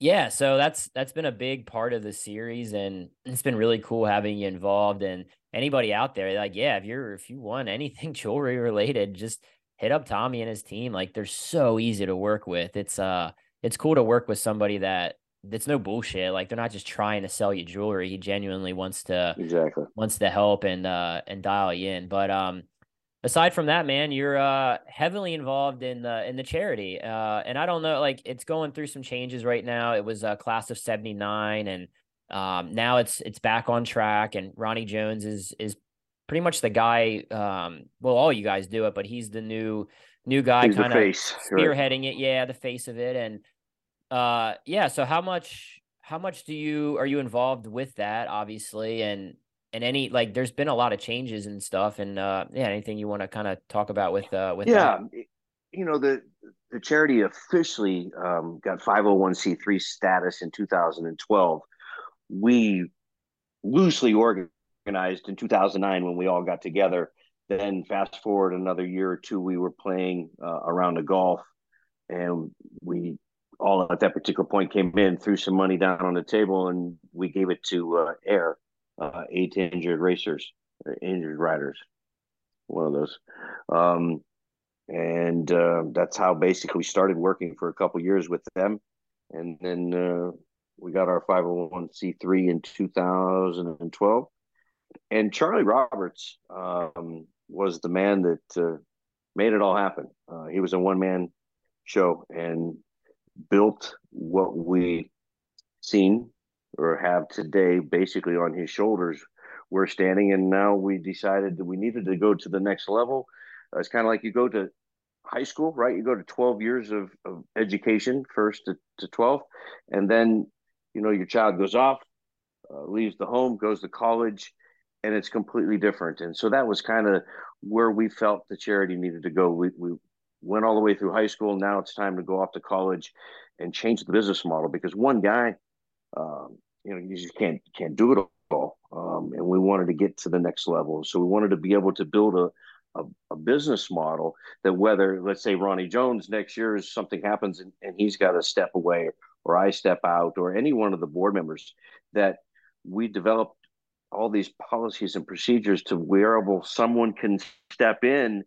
Speaker 2: yeah, so that's that's been a big part of the series and it's been really cool having you involved and anybody out there like yeah, if you're if you want anything jewelry related, just hit up Tommy and his team. Like they're so easy to work with. It's uh it's cool to work with somebody that that's no bullshit. Like they're not just trying to sell you jewelry. He genuinely wants to
Speaker 1: exactly
Speaker 2: wants to help and uh and dial you in. But um aside from that, man, you're uh heavily involved in the in the charity. Uh and I don't know, like it's going through some changes right now. It was a class of 79 and um now it's it's back on track and Ronnie Jones is is pretty much the guy um well all you guys do it, but he's the new new guy kind of
Speaker 1: face right.
Speaker 2: spearheading it. Yeah, the face of it. And uh yeah, so how much how much do you are you involved with that, obviously, and and any like there's been a lot of changes and stuff and uh yeah, anything you want to kind of talk about with uh with
Speaker 1: yeah
Speaker 2: that?
Speaker 1: you know the the charity officially um, got 501c3 status in 2012 we loosely organized in 2009 when we all got together. Then fast forward another year or two we were playing uh, around the golf and we all at that particular point came in threw some money down on the table and we gave it to uh, air uh, eight injured racers injured riders one of those. Um, and uh, that's how basically we started working for a couple years with them. And then uh, we got our 501c3 in 2012 and charlie roberts um, was the man that uh, made it all happen. Uh, he was a one-man show and built what we seen or have today basically on his shoulders we're standing and now we decided that we needed to go to the next level. Uh, it's kind of like you go to high school right? You go to 12 years of, of education first to, to 12 and then you know your child goes off uh, leaves the home goes to college and it's completely different. And so that was kind of where we felt the charity needed to go. We, we went all the way through high school. Now it's time to go off to college and change the business model because one guy um, you know you just can't can't do it all um, and we wanted to get to the next level so we wanted to be able to build a a, a, business model that whether let's say Ronnie Jones next year is something happens and, and he's got to step away or I step out or any one of the board members that we developed all these policies and procedures to whereable someone can step in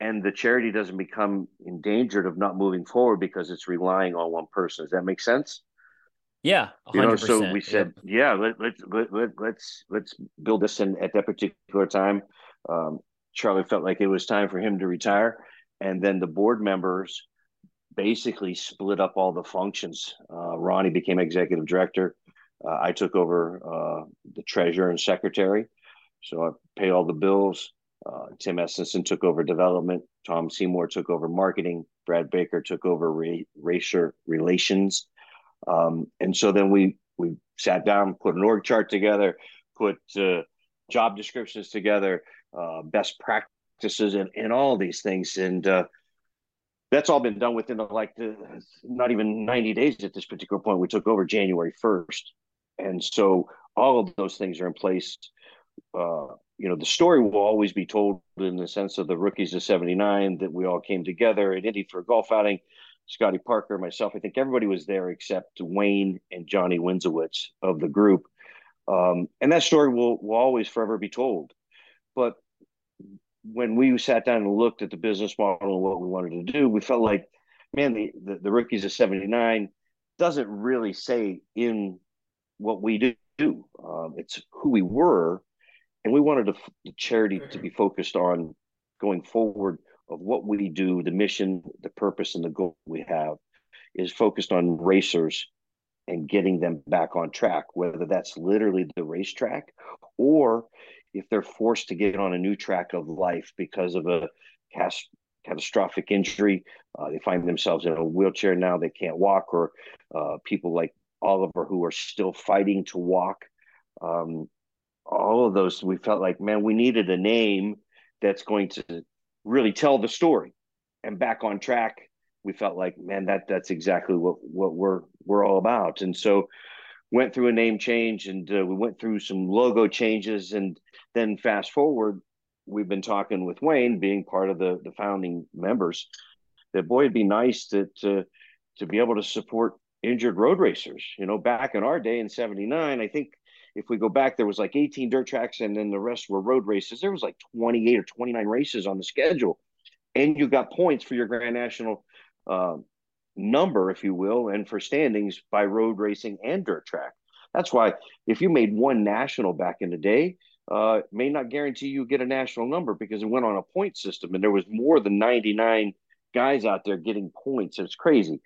Speaker 1: and the charity doesn't become endangered of not moving forward because it's relying on one person. Does that make sense?
Speaker 2: Yeah,
Speaker 1: 100%. you know. So we said, yep. yeah, let, let, let, let, let's let's build this in at that particular time. Um, Charlie felt like it was time for him to retire, and then the board members basically split up all the functions. Uh, Ronnie became executive director. Uh, I took over uh, the treasurer and secretary, so I pay all the bills. Uh, Tim Essenson took over development. Tom Seymour took over marketing. Brad Baker took over ra- racer relations. Um, and so then we we sat down, put an org chart together, put uh, job descriptions together, uh, best practices, and, and all these things. And uh, that's all been done within the, like the, not even 90 days at this particular point. We took over January 1st. And so all of those things are in place. Uh, you know, the story will always be told in the sense of the rookies of 79 that we all came together at Indy for a golf outing Scotty Parker, myself. I think everybody was there except Wayne and Johnny Winzowitz of the group. Um, and that story will, will always forever be told. But when we sat down and looked at the business model and what we wanted to do, we felt like, man, the, the, the rookies of 79 doesn't really say in what we do. Um, it's who we were. And we wanted the charity to be focused on going forward of what we do, the mission, the purpose, and the goal we have is focused on racers and getting them back on track, whether that's literally the racetrack or if they're forced to get on a new track of life because of a cast, catastrophic injury. Uh, they find themselves in a wheelchair now, they can't walk, or uh, people like Oliver who are still fighting to walk. Um, all of those, we felt like, man, we needed a name that's going to really tell the story. And back on track we felt like man that that's exactly what what we're we're all about. And so went through a name change and uh, we went through some logo changes. And then fast forward we've been talking with Wayne being part of the the founding members that boy it'd be nice to to to be able to support injured road racers. You know back in our day in 79 i think if we go back, there was like 18 dirt tracks, and then the rest were road races. There was like 28 or 29 races on the schedule, and you got points for your Grand National uh, number, if you will, and for standings by road racing and dirt track. That's why if you made one national back in the day, uh, may not guarantee you get a national number because it went on a point system, and there was more than 99 guys out there getting points. It's crazy.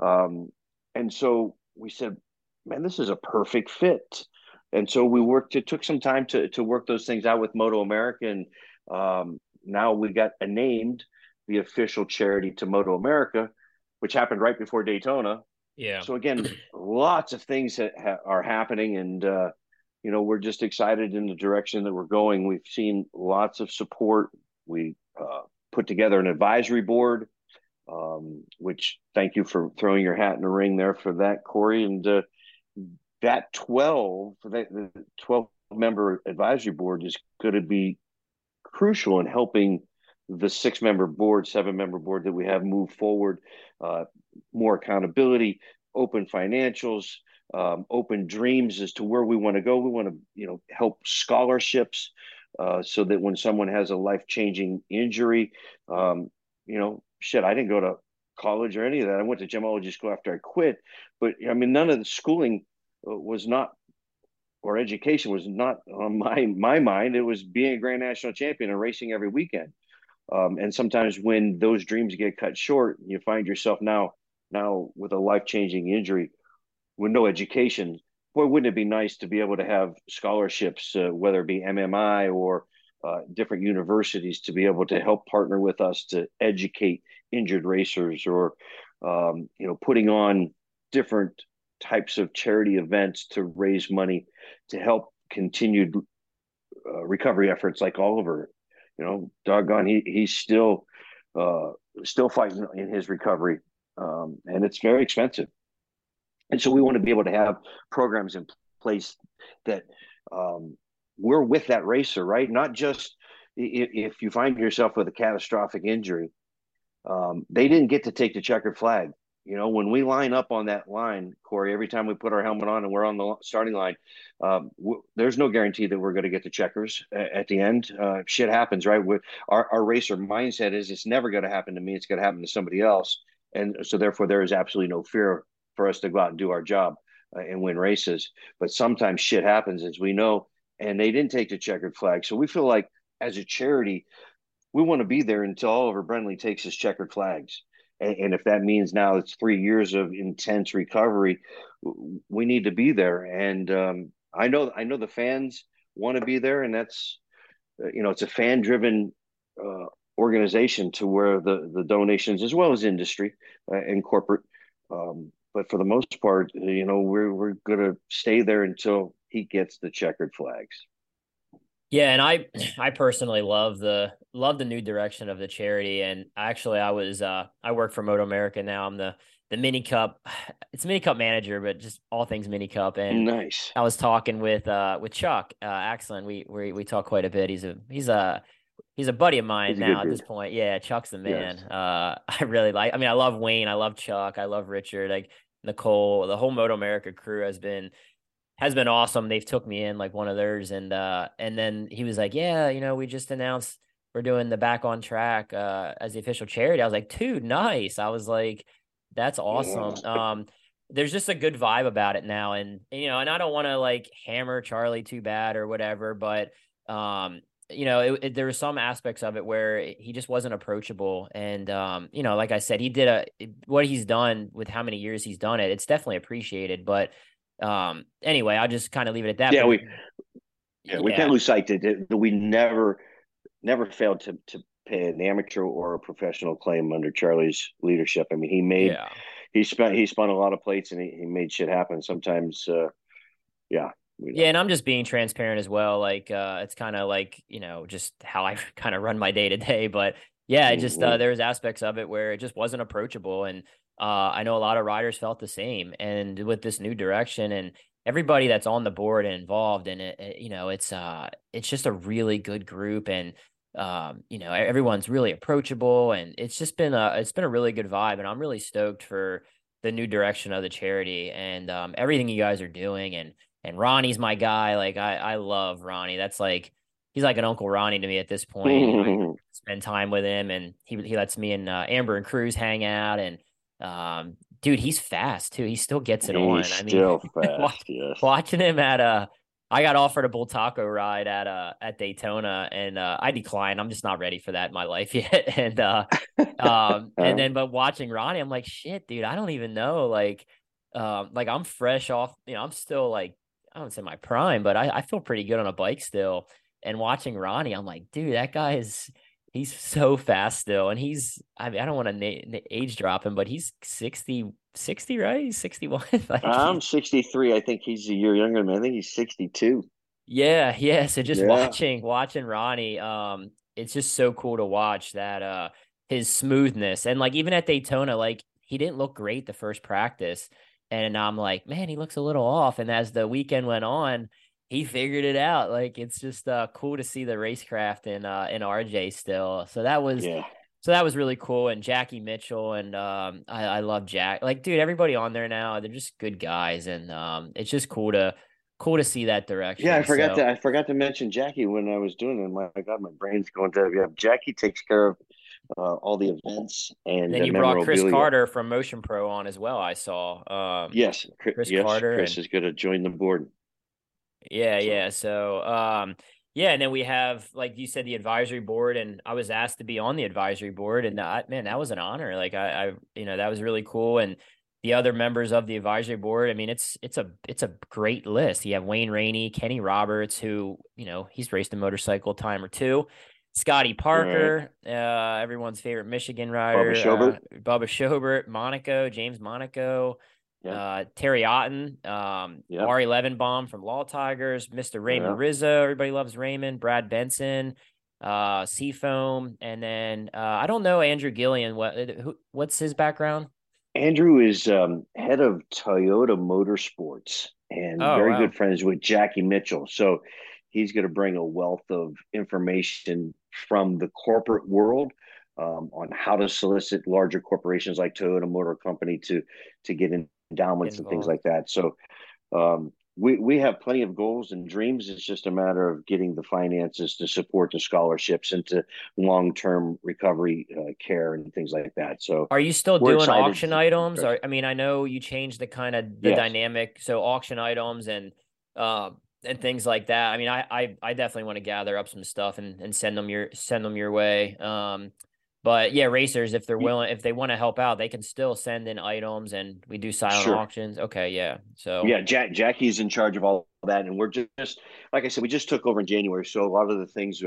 Speaker 1: Um, and so we said, man, this is a perfect fit and so we worked. It took some time to to work those things out with Moto America, and um, now we got named the official charity to Moto America, which happened right before Daytona.
Speaker 2: Yeah.
Speaker 1: So again, lots of things that ha- are happening, and uh, you know we're just excited in the direction that we're going. We've seen lots of support. We uh, put together an advisory board, um, which thank you for throwing your hat in the ring there for that, Corey, and. Uh, that 12 that the 12 member advisory board is going to be crucial in helping the six member board seven member board that we have move forward uh, more accountability open financials um, open dreams as to where we want to go. We want to you know help scholarships uh, so that when someone has a life-changing injury um, you know shit i didn't go to college or any of that. I went to gemology school after i quit but i mean none of the schooling was not or education was not on my my mind. It was being a Grand National champion and racing every weekend. Um, and sometimes when those dreams get cut short, you find yourself now now with a life changing injury with no education. Boy, wouldn't it be nice to be able to have scholarships, uh, whether it be MMI or uh, different universities, to be able to help partner with us to educate injured racers, or um, you know, putting on different types of charity events to raise money to help continued uh, recovery efforts like Oliver. You know, doggone, he he's still uh, still fighting in his recovery, um, and it's very expensive. And so we want to be able to have programs in place that um, we're with that racer, right? Not just if you find yourself with a catastrophic injury, um, they didn't get to take the checkered flag. You know, when we line up on that line, Corey, every time we put our helmet on and we're on the starting line, um, w- there's no guarantee that we're going to get the checkers at the end. Uh, shit happens, right? We're, our, our racer mindset is it's never going to happen to me. It's going to happen to somebody else. And so, therefore, there is absolutely no fear for us to go out and do our job uh, and win races. But sometimes shit happens, as we know, and they didn't take the checkered flag. So we feel like as a charity, we want to be there until Oliver Brenly takes his checkered flags. And, and, if that means now it's three years of intense recovery, we need to be there. And um, I know I know the fans want to be there, and that's uh, you know it's a fan driven uh, organization to where the the donations as well as industry uh, and corporate. Um, but for the most part, you know, we're we're gonna stay there until he gets the checkered flags.
Speaker 2: Yeah, and I I personally love the love the new direction of the charity. And actually, I was uh I work for Moto America now. I'm the the mini cup it's mini cup manager but just all things mini cup. And
Speaker 1: nice.
Speaker 2: I was talking with uh with chuck uh excellent we we, we talk quite a bit. He's a he's a he's a buddy of mine now at this point. Yeah chuck's the man. Yes. uh i really like i mean i love wayne. I love chuck. I love richard. Like nicole the whole moto america crew has been has been awesome. They've took me in like one of theirs, and uh, and then he was like, "Yeah, you know, we just announced we're doing the back on track uh, as the official charity." I was like, "Dude, nice." I was like, "That's awesome." Yeah. Um, there's just a good vibe about it now, and, you know, and I don't want to like hammer Charlie too bad or whatever, but um, you know, it, it, there were some aspects of it where he just wasn't approachable, and um, you know, like I said, he did a what he's done with how many years he's done it. It's definitely appreciated, but um, anyway, I'll just kind of leave it at that.
Speaker 1: Yeah, but, we yeah, yeah, we can't lose sight that we never never failed to to pay an amateur or a professional claim under Charlie's leadership. I mean, he made yeah. he spent he spun a lot of plates and he, he made shit happen. Sometimes, uh, yeah.
Speaker 2: Yeah, and I'm just being transparent as well. Like, uh, it's kind of like you know just how I kind of run my day to day. But yeah, mm-hmm. just uh, mm-hmm. there was aspects of it where it just wasn't approachable, and uh, I know a lot of riders felt the same. And with this new direction and everybody that's on the board and involved in it, it you know, it's uh, it's just a really good group, and um, you know, everyone's really approachable, and it's just been a it's been a really good vibe, and I'm really stoked for the new direction of the charity and um, everything you guys are doing, and and Ronnie's my guy. Like I I love Ronnie. That's like he's like an Uncle Ronnie to me at this point. spend time with him, and he he lets me and uh, Amber and Cruz hang out, and um, dude, he's fast too. He still gets it
Speaker 1: he's
Speaker 2: on.
Speaker 1: I mean, fast, yes.
Speaker 2: watching him at a, I got offered a Bultaco ride at uh at Daytona, and uh, I declined. I'm just not ready for that in my life yet. and uh, um, and then but watching Ronnie, I'm like, shit, dude, I don't even know. Like, um, like I'm fresh off. You know, I'm still like, I don't say my prime, but I, I feel pretty good on a bike still. And watching Ronnie, I'm like, dude, that guy is he's so fast still and he's i mean i don't want to na- age drop him but he's 60 60 right he's 61
Speaker 1: like i'm 63 i think he's a year younger than me i think he's 62
Speaker 2: yeah yeah so just yeah. watching watching ronnie um it's just so cool to watch that uh his smoothness and like even at daytona like he didn't look great the first practice and i'm like man he looks a little off and as the weekend went on he figured it out. Like it's just uh, cool to see the racecraft in uh, in RJ still. So that was yeah. so that was really cool. And Jackie Mitchell and um, I, I love Jack. Like dude, everybody on there now, they're just good guys, and um, it's just cool to cool to see that direction.
Speaker 1: Yeah, I forgot so, to I forgot to mention Jackie when I was doing it. My God, my brain's going to yeah. Jackie takes care of uh, all the events and
Speaker 2: then you brought Chris Carter from Motion Pro on as well. I saw.
Speaker 1: Um, yes, Chris yes, Carter. Chris and, is going to join the board.
Speaker 2: Yeah, so. yeah. So, um, yeah, and then we have, like you said, the advisory board, and I was asked to be on the advisory board, and that, man, that was an honor. Like I, I, you know, that was really cool, and the other members of the advisory board. I mean, it's it's a it's a great list. You have Wayne Rainey, Kenny Roberts, who you know he's raced a motorcycle time or two. Scotty Parker, right. uh, everyone's favorite Michigan rider, Bubba Shobert, uh, Bubba Shobert Monaco, James Monaco, yeah. Uh, Terry Otten, um, yep. Ari Levenbaum from Law Tigers, Mr. Raymond Rizzo. Everybody loves Raymond. Brad Benson, uh, Seafoam, and then uh, I don't know Andrew Gillian. What who, what's his background?
Speaker 1: Andrew is um, head of Toyota Motorsports and oh, very wow. good friends with Jackie Mitchell. So he's going to bring a wealth of information from the corporate world um, on how to solicit larger corporations like Toyota Motor Company to to get endowments and things like that. So um, we we have plenty of goals and dreams. It's just a matter of getting the finances to support the scholarships and to long term recovery uh, care and things like that. So,
Speaker 2: are you still doing excited. auction items? Or I mean, I know you changed the kind of the yes. dynamic. So auction items and uh, and things like that. I mean, I I, I definitely want to gather up some stuff and, and send them your send them your way. Um, but yeah, racers, if they're willing, if they want to help out, they can still send in items, and we do silent sure. auctions. Okay, yeah. So
Speaker 1: yeah, Jack Jackie's in charge of all that, and we're just like I said, we just took over in January, so a lot of the things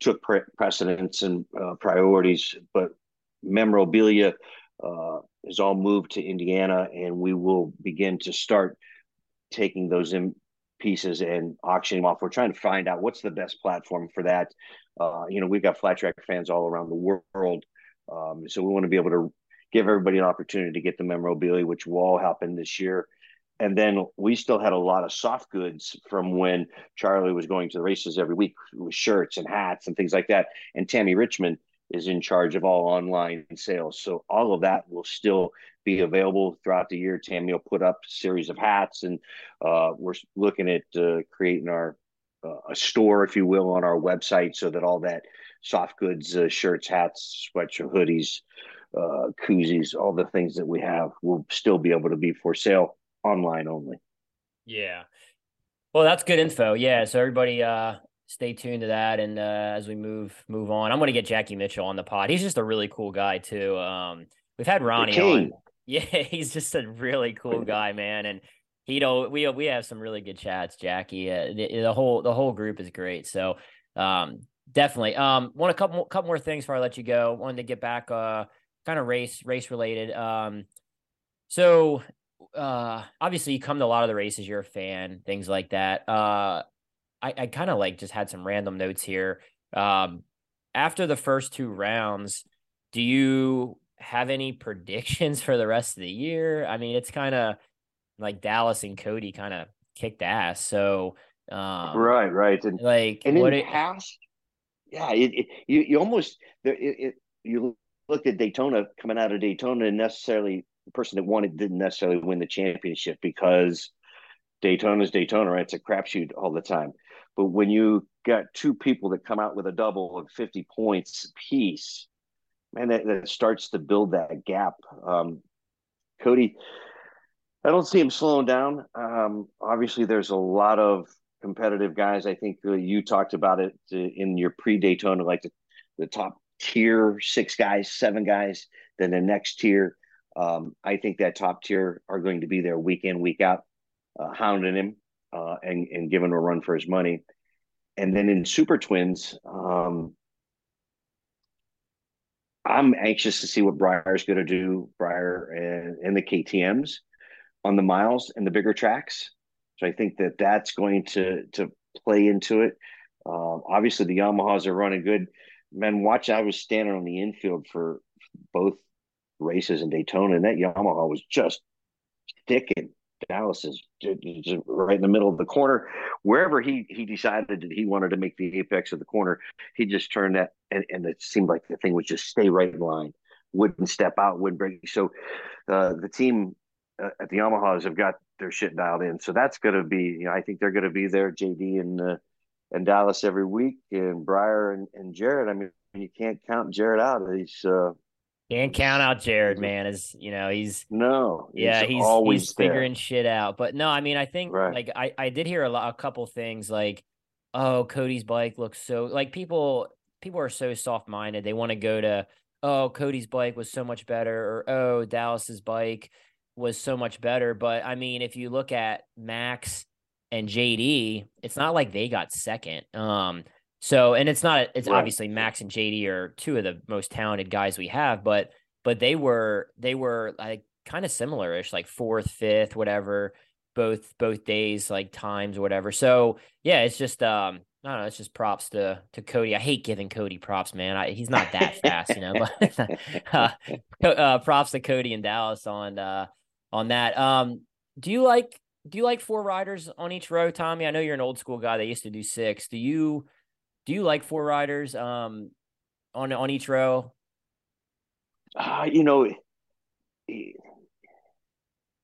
Speaker 1: took pre- precedence and uh, priorities. But memorabilia uh, is all moved to Indiana, and we will begin to start taking those in pieces and auctioning them off. We're trying to find out what's the best platform for that. Uh, you know, we've got flat track fans all around the world. Um, so we want to be able to give everybody an opportunity to get the memorabilia, which will all happen this year. And then we still had a lot of soft goods from when Charlie was going to the races every week with shirts and hats and things like that. And Tammy Richmond is in charge of all online sales. So all of that will still be available throughout the year. Tammy will put up a series of hats, and uh, we're looking at uh, creating our a store, if you will, on our website so that all that soft goods, uh, shirts, hats, sweatshirts, hoodies, uh, koozies, all the things that we have will still be able to be for sale online only.
Speaker 2: Yeah. Well, that's good info. Yeah. So everybody, uh, stay tuned to that. And uh, as we move move on, I'm going to get Jackie Mitchell on the pod. He's just a really cool guy too. Um, we've had Ronnie on. Yeah, he's just a really cool guy, man. And know we we have some really good chats, Jackie. Uh, the, the, whole the whole group is great. So um, definitely. Um, want a couple couple more things before I let you go. Wanted to get back uh kind of race race related. Um, so uh obviously you come to a lot of the races, you're a fan, things like that. Uh I, I kind of like just had some random notes here. Um, after the first two rounds, do you have any predictions for the rest of the year? I mean, it's kind of like Dallas and Cody kind of kicked ass. So, um,
Speaker 1: right, right, and
Speaker 2: like
Speaker 1: and what in it, past, yeah, it, it, you you almost it, it, you looked at Daytona coming out of Daytona, and necessarily the person that won it didn't necessarily win the championship because Daytona's Daytona, right? It's a crapshoot all the time. But when you got two people that come out with a double of 50 points piece, man, that, that starts to build that gap. Um, Cody, I don't see him slowing down. Um, obviously, there's a lot of competitive guys. I think uh, you talked about it uh, in your pre Daytona, like the, the top tier six guys, seven guys, then the next tier. Um, I think that top tier are going to be there week in, week out, uh, hounding him uh, and and giving him a run for his money. And then in Super Twins, um, I'm anxious to see what Briar's going to do, Briar and, and the KTM's on the miles and the bigger tracks. So I think that that's going to to play into it. Um, obviously, the Yamahas are running good. Man, watch! I was standing on the infield for both races in Daytona, and that Yamaha was just sticking. Dallas is right in the middle of the corner. Wherever he he decided that he wanted to make the apex of the corner, he just turned that, and, and it seemed like the thing would just stay right in line, wouldn't step out, wouldn't break. So uh, the team at the Yamahas have got their shit dialed in. So that's going to be, you know, I think they're going to be there, JD and uh, and Dallas every week, and Briar and, and Jared. I mean, you can't count Jared out. He's uh,
Speaker 2: can't count out Jared, man. Is you know he's
Speaker 1: no,
Speaker 2: yeah, he's, he's always he's figuring shit out. But no, I mean, I think right. like I I did hear a lot, a couple things like, oh, Cody's bike looks so like people people are so soft minded. They want to go to oh, Cody's bike was so much better, or oh, Dallas's bike was so much better. But I mean, if you look at Max and JD, it's not like they got second. Um, so, and it's not, it's right. obviously Max and JD are two of the most talented guys we have, but, but they were, they were like kind of similar ish, like fourth, fifth, whatever, both, both days, like times or whatever. So yeah, it's just, um, I don't know. It's just props to to Cody. I hate giving Cody props, man. I, he's not that fast, you know. But uh, uh, props to Cody and Dallas on uh, on that. Um, do you like do you like four riders on each row, Tommy? I know you're an old school guy. They used to do six. Do you do you like four riders um on on each row?
Speaker 1: Uh, you know,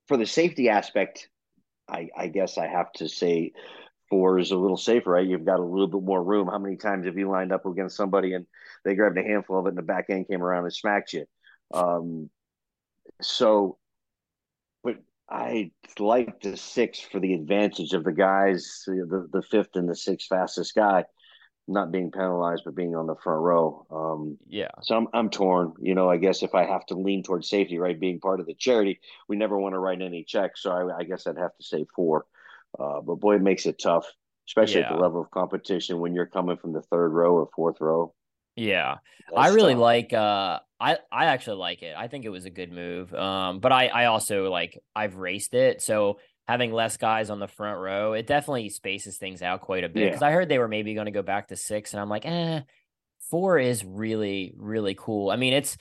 Speaker 1: for the safety aspect, I, I guess I have to say four is a little safer, right? You've got a little bit more room. How many times have you lined up against somebody and they grabbed a handful of it and the back end came around and smacked you? Um, so, I like the six for the advantage of the guys, the, the fifth and the sixth fastest guy not being penalized but being on the front row. Um,
Speaker 2: yeah.
Speaker 1: So I'm I'm torn. You know, I guess if I have to lean towards safety, right, being part of the charity, we never want to write any checks. So I, I guess I'd have to say four. Uh, but boy, it makes it tough, especially yeah. at the level of competition when you're coming from the third row or fourth row.
Speaker 2: Yeah. That's I really tough. like uh I I actually like it. I think it was a good move. Um but I I also like I've raced it. So having less guys on the front row, it definitely spaces things out quite a bit. Because yeah. I heard they were maybe going to go back to six, and I'm like, eh, four is really, really cool. I mean, it's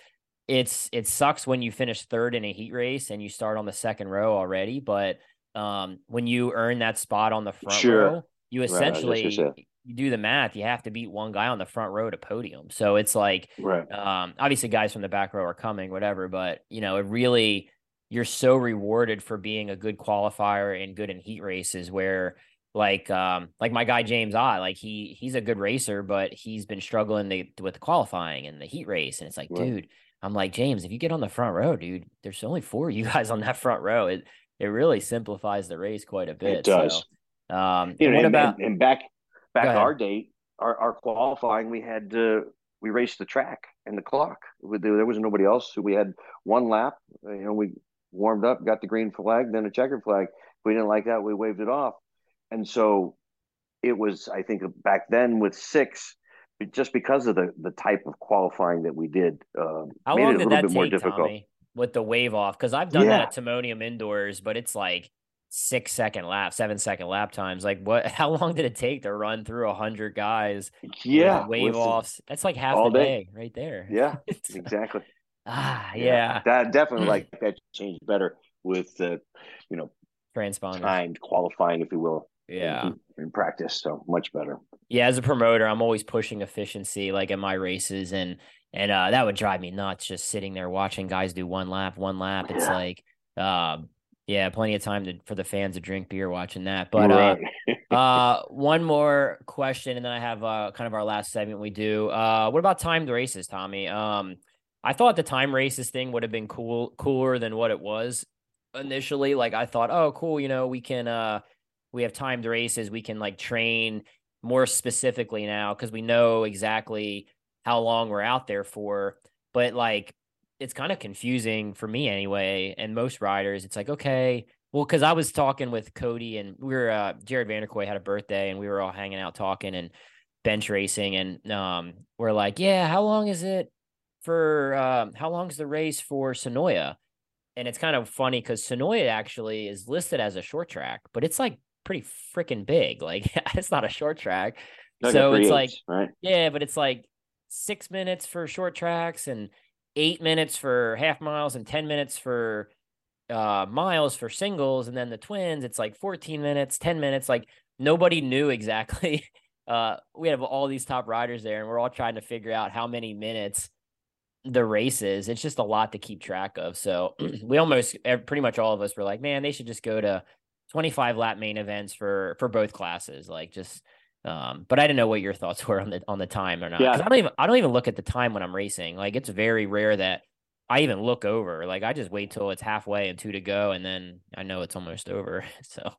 Speaker 2: it's it sucks when you finish third in a heat race and you start on the second row already, but um, when you earn that spot on the front sure. row, you essentially right, you do the math, you have to beat one guy on the front row to podium. So it's like,
Speaker 1: right.
Speaker 2: um, obviously guys from the back row are coming, whatever, but you know, it really you're so rewarded for being a good qualifier and good in heat races where like um like my guy James I like he he's a good racer but he's been struggling to, with the qualifying and the heat race and it's like right. dude I'm like James if you get on the front row dude there's only four of you guys on that front row it it really simplifies the race quite a bit
Speaker 1: it does
Speaker 2: so, um
Speaker 1: you know, and, about and, and back back our date our, our qualifying we had to we raced the track and the clock there was nobody else So we had one lap you know we warmed up, got the green flag, then a checkered flag. If we didn't like that, we waved it off. And so it was, I think, back then with six, just because of the the type of qualifying that we did, uh,
Speaker 2: How made long it a little bit take, more difficult. Tommy, with the wave off, because I've done yeah. that at Timonium indoors, but it's like six second lap, seven second lap times. Like what? How long did it take to run through a hundred guys?
Speaker 1: Yeah,
Speaker 2: wave offs. That's like half the day. day right there.
Speaker 1: Yeah, exactly.
Speaker 2: Ah, yeah. yeah.
Speaker 1: That definitely like that changed better with the, you know,
Speaker 2: transponder
Speaker 1: timed qualifying, if you will.
Speaker 2: Yeah.
Speaker 1: In, in, practice. So much better.
Speaker 2: Yeah. As a promoter, I'm always pushing efficiency like in my races and, and uh, that would drive me nuts just sitting there watching guys do one lap, one lap. It's yeah. like, um, yeah, plenty of time to, for the fans to drink beer watching that. But right. uh, uh, one more question, and then I have uh, kind of our last segment we do. Uh, what about timed races, Tommy? Um, I thought the time races thing would have been cool, cooler than what it was initially. Like I thought, oh, cool, you know, we can, uh, we have timed races. We can like train more specifically now because we know exactly how long we're out there for. But like, it's kind of confusing for me anyway, and most riders. It's like, okay, well, because I was talking with Cody and we were uh, Jared Vanderkooi had a birthday and we were all hanging out talking and bench racing and um, we're like, yeah, how long is it? for um, how long is the race for Senoia? And it's kind of funny because Senoia actually is listed as a short track, but it's like pretty freaking big. Like it's not a short track. so it's like, right? yeah, but it's like six minutes for short tracks and eight minutes for half miles and 10 minutes for uh, miles for singles. And then the twins, it's like 14 minutes, 10 minutes. Like nobody knew exactly. Uh, we have all these top riders there, and we're all trying to figure out how many minutes the race is. It's just a lot to keep track of. So we almost pretty much all of us were like, man, they should just go to 25 lap main events for for both classes. Like just um, but I didn't know what your thoughts were on the on the time or not. Yeah. I don't even I don't even look at the time when I'm racing. Like it's very rare that I even look over. Like I just wait till it's halfway and two to go, and then I know it's almost over. So.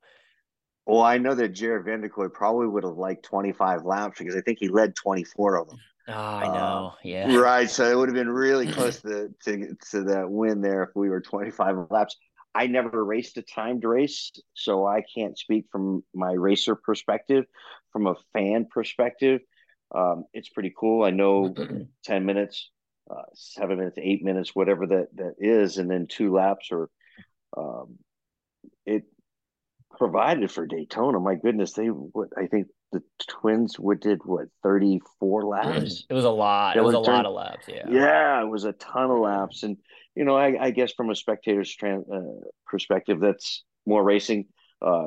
Speaker 1: Well, I know that Jared Vanderkooi probably would have liked 25 laps because I think he led 24 of them.
Speaker 2: Oh, I know. Uh, yeah.
Speaker 1: Right. So it would have been really close to, to to that win there if we were 25 laps. I never raced a timed race, so I can't speak from my racer perspective. From a fan perspective, um, it's pretty cool. I know 10 minutes, uh, seven minutes, eight minutes, whatever that, that is, and then two laps or um, it provided for Daytona. My goodness, they what I think the Twins would did what thirty four laps.
Speaker 2: It was a lot. It, it was, was, a lot of laps. Yeah.
Speaker 1: Yeah, it was a ton of laps, and you know, I, I guess from a spectator's trans, uh, perspective, that's more racing. uh,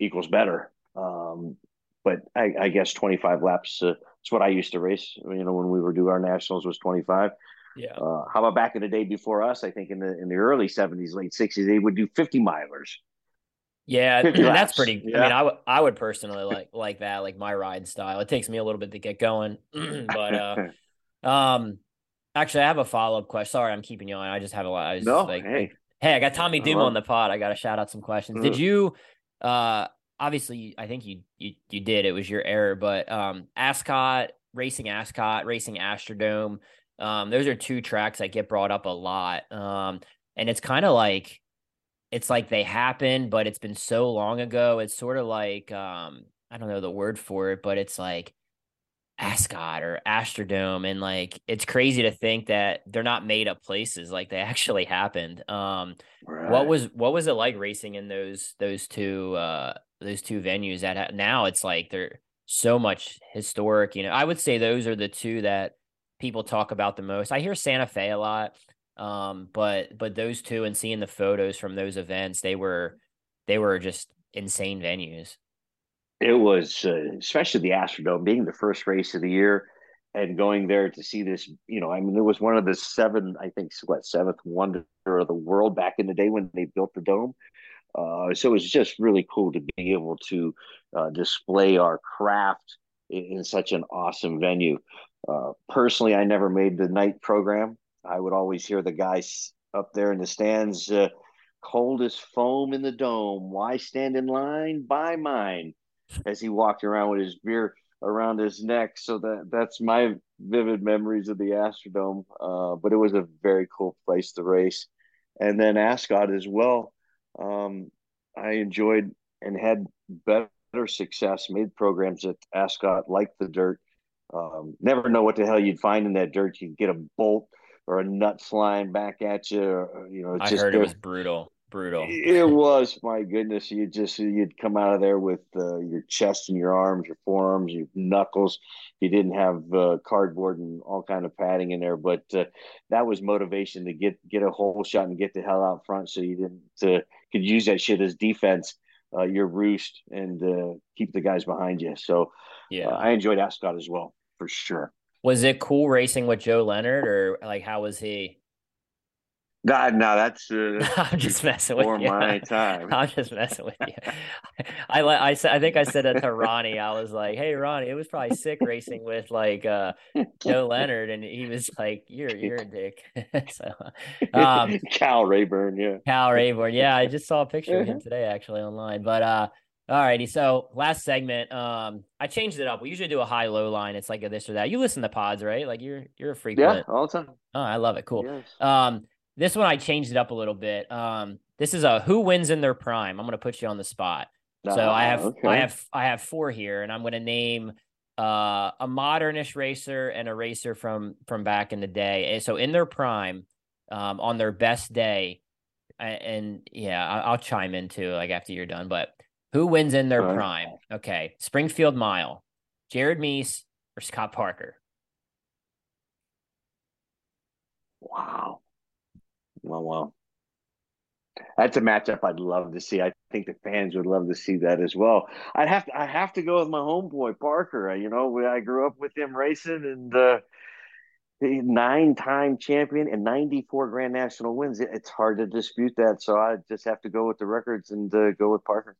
Speaker 1: equals better. Um, but I, I, guess 25 laps uh, is what I used to race. You know, when we were do our nationals was 25.
Speaker 2: Yeah.
Speaker 1: Uh, how about back in the day before us? I think in the in the early 70s, late 60s, they would do 50 milers.
Speaker 2: Yeah, that's pretty. Yeah. I mean, I, w- I would personally like like that, like my ride style. It takes me a little bit to get going, but uh, um, actually, I have a follow up question. Sorry, I'm keeping you on. I just have a lot. I was
Speaker 1: no,
Speaker 2: like,
Speaker 1: hey,
Speaker 2: hey, I got Tommy Duma on the pod. I got to shout out some questions. Mm. Did you? Uh, obviously, I think you you you did. It was your error, but um, Ascot racing, Ascot racing, Astrodome. Um, those are two tracks that get brought up a lot. Um, and it's kind of like it's like they happen, but it's been so long ago. It's sort of like um, I don't know the word for it, but it's like Ascot or Astrodome, and like it's crazy to think that they're not made up places; like they actually happened. Um, right. What was what was it like racing in those those two uh, those two venues? That now it's like they're so much historic. You know, I would say those are the two that people talk about the most. I hear Santa Fe a lot. Um, but but those two and seeing the photos from those events, they were they were just insane venues.
Speaker 1: It was uh, especially the Astrodome being the first race of the year and going there to see this. You know, I mean, it was one of the seven, I think, what seventh wonder of the world back in the day when they built the dome. Uh, so it was just really cool to be able to uh, display our craft in, in, such an awesome venue. Uh, personally, I never made the night program. I would always hear the guys up there in the stands, uh, cold as foam in the dome. Why stand in line? Buy mine. As he walked around with his beer around his neck. So that that's my vivid memories of the Astrodome. Uh, but it was a very cool place to race. And then Ascot as well. Um, I enjoyed and had better success, made programs at Ascot like the dirt. Um, never know what the hell you'd find in that dirt. You'd get a bolt or a nut flying back at you. Or, you know,
Speaker 2: I just, heard it was brutal, brutal.
Speaker 1: It was. My goodness, you just you'd come out of there with uh, your chest and your arms, your forearms, your knuckles. You didn't have uh, cardboard and all kind of padding in there, but uh, that was motivation to get get a hole shot and get the hell out front, so you didn't uh, could use that shit as defense. Uh, your roost and uh, keep the guys behind you. So, yeah, I enjoyed Ascot as well for sure.
Speaker 2: Was it cool racing with Joe Leonard, or like how was he?
Speaker 1: God, no, that's uh,
Speaker 2: I'm just messing with you.
Speaker 1: For my time.
Speaker 2: I'm just messing with you. I I I, I think I said it to Ronnie. I was like, "Hey, Ronnie, it was probably sick racing with like uh, Joe Leonard," and he was like, "You're you're a dick." so,
Speaker 1: um, Cal Rayborn, yeah,
Speaker 2: Cal Rayborn, yeah. I just saw a picture of him today actually online, but uh, all righty. So last segment, um, I changed it up. We usually do a high low line. It's like a this or that. You listen to pods, right? Like you're you're a frequent.
Speaker 1: Yeah, all the time.
Speaker 2: Oh, I love it. Cool. Yes. Um, this one I changed it up a little bit. Um, this is a who wins in their prime. I'm gonna put you on the spot. so I have okay. I have I have four here, and I'm gonna name uh a modernish racer and a racer from from back in the day. And So in their prime, um, on their best day, and, and yeah, I'll, I'll chime in too, like after you're done, but who wins in their right. prime? Okay. Springfield Mile, Jared Mees or Scott Parker?
Speaker 1: Wow. Wow, wow. That's a matchup I'd love to see. I think the fans would love to see that as well. I'd have to I have to go with my homeboy Parker. You know, I grew up with him racing and uh nine-time champion and 94 Grand National wins. It's hard to dispute that. So I just have to go with the records and uh, go with Parker.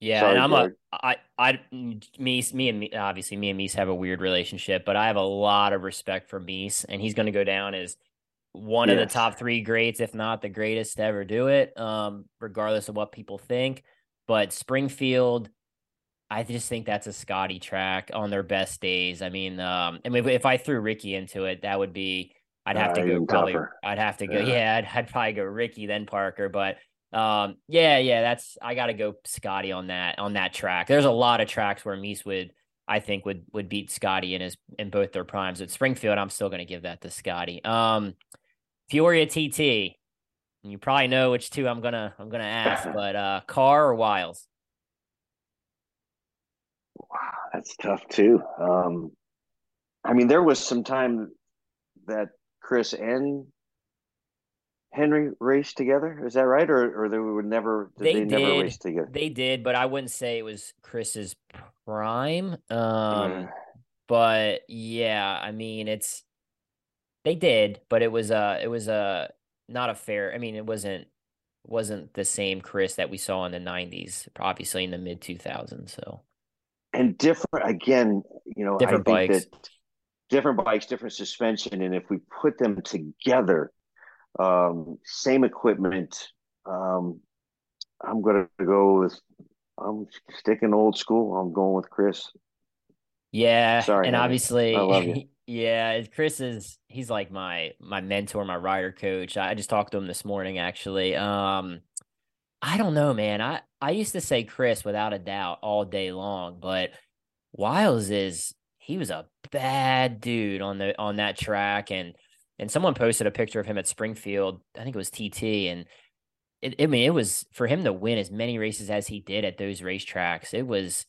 Speaker 2: Yeah, Sorry, and I'm George. a I I me me and me obviously me and Mees have a weird relationship, but I have a lot of respect for Mees, and he's going to go down as one yes. of the top three greats, if not the greatest to ever do it. Um, regardless of what people think, but Springfield, I just think that's a Scotty track on their best days. I mean, um, I mean, if I threw Ricky into it, that would be I'd have uh, to go probably. Tougher. I'd have to go. Yeah, yeah I'd, I'd probably go Ricky then Parker, but um, yeah, yeah, that's I got to go Scotty on that on that track. There's a lot of tracks where Mees would I think would would beat Scotty in his in both their primes. At Springfield, I'm still going to give that to Scotty. Um, Peoria TT. You probably know which two I'm gonna I'm gonna ask, but uh, Carr or Wiles?
Speaker 1: Wow, that's tough too. Um, I mean, there was some time that Chris and Henry raced together? Is that right, or or they would never? Did they, they did. Never race together.
Speaker 2: They did, but I wouldn't say it was Chris's prime. Um, yeah. but yeah, I mean, it's they did, but it was uh it was a uh, not a fair. I mean, it wasn't wasn't the same Chris that we saw in the '90s, obviously in the mid 2000s. So
Speaker 1: and different again, you know,
Speaker 2: different bikes.
Speaker 1: different bikes, different suspension, and if we put them together, um, same equipment, um, I'm going to go with. I'm sticking old school. I'm going with Chris.
Speaker 2: Yeah, sorry, and obviously, I love you. Yeah, Chris is he's like my my mentor, my rider coach. I just talked to him this morning actually. Um I don't know, man. I I used to say Chris without a doubt all day long, but Wiles is he was a bad dude on the on that track and and someone posted a picture of him at Springfield. I think it was TT and it, I mean it was for him to win as many races as he did at those racetracks. It was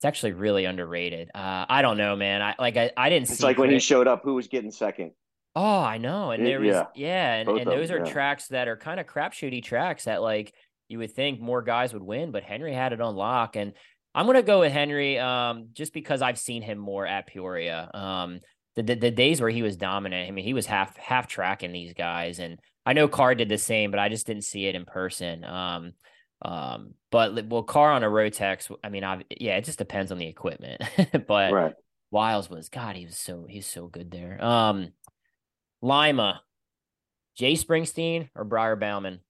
Speaker 2: it's actually really underrated. Uh, I don't know, man. I like I, I didn't see it's
Speaker 1: like when he showed up, who was getting second?
Speaker 2: Oh, I know. And there was yeah, yeah and, and those them, are yeah. tracks that are kind of crapshooty tracks that like you would think more guys would win, but Henry had it on lock. And I'm gonna go with Henry, um, just because I've seen him more at Peoria. Um, the, the, the days where he was dominant, I mean, he was half half tracking these guys, and I know Carr did the same, but I just didn't see it in person. Um, um, but well, Carr on a Rotax, I mean, I, yeah, it just depends on the equipment. but right. Wiles was God, he was so he's so good there. Um, Lima, Jay Springsteen or Briar Bauman?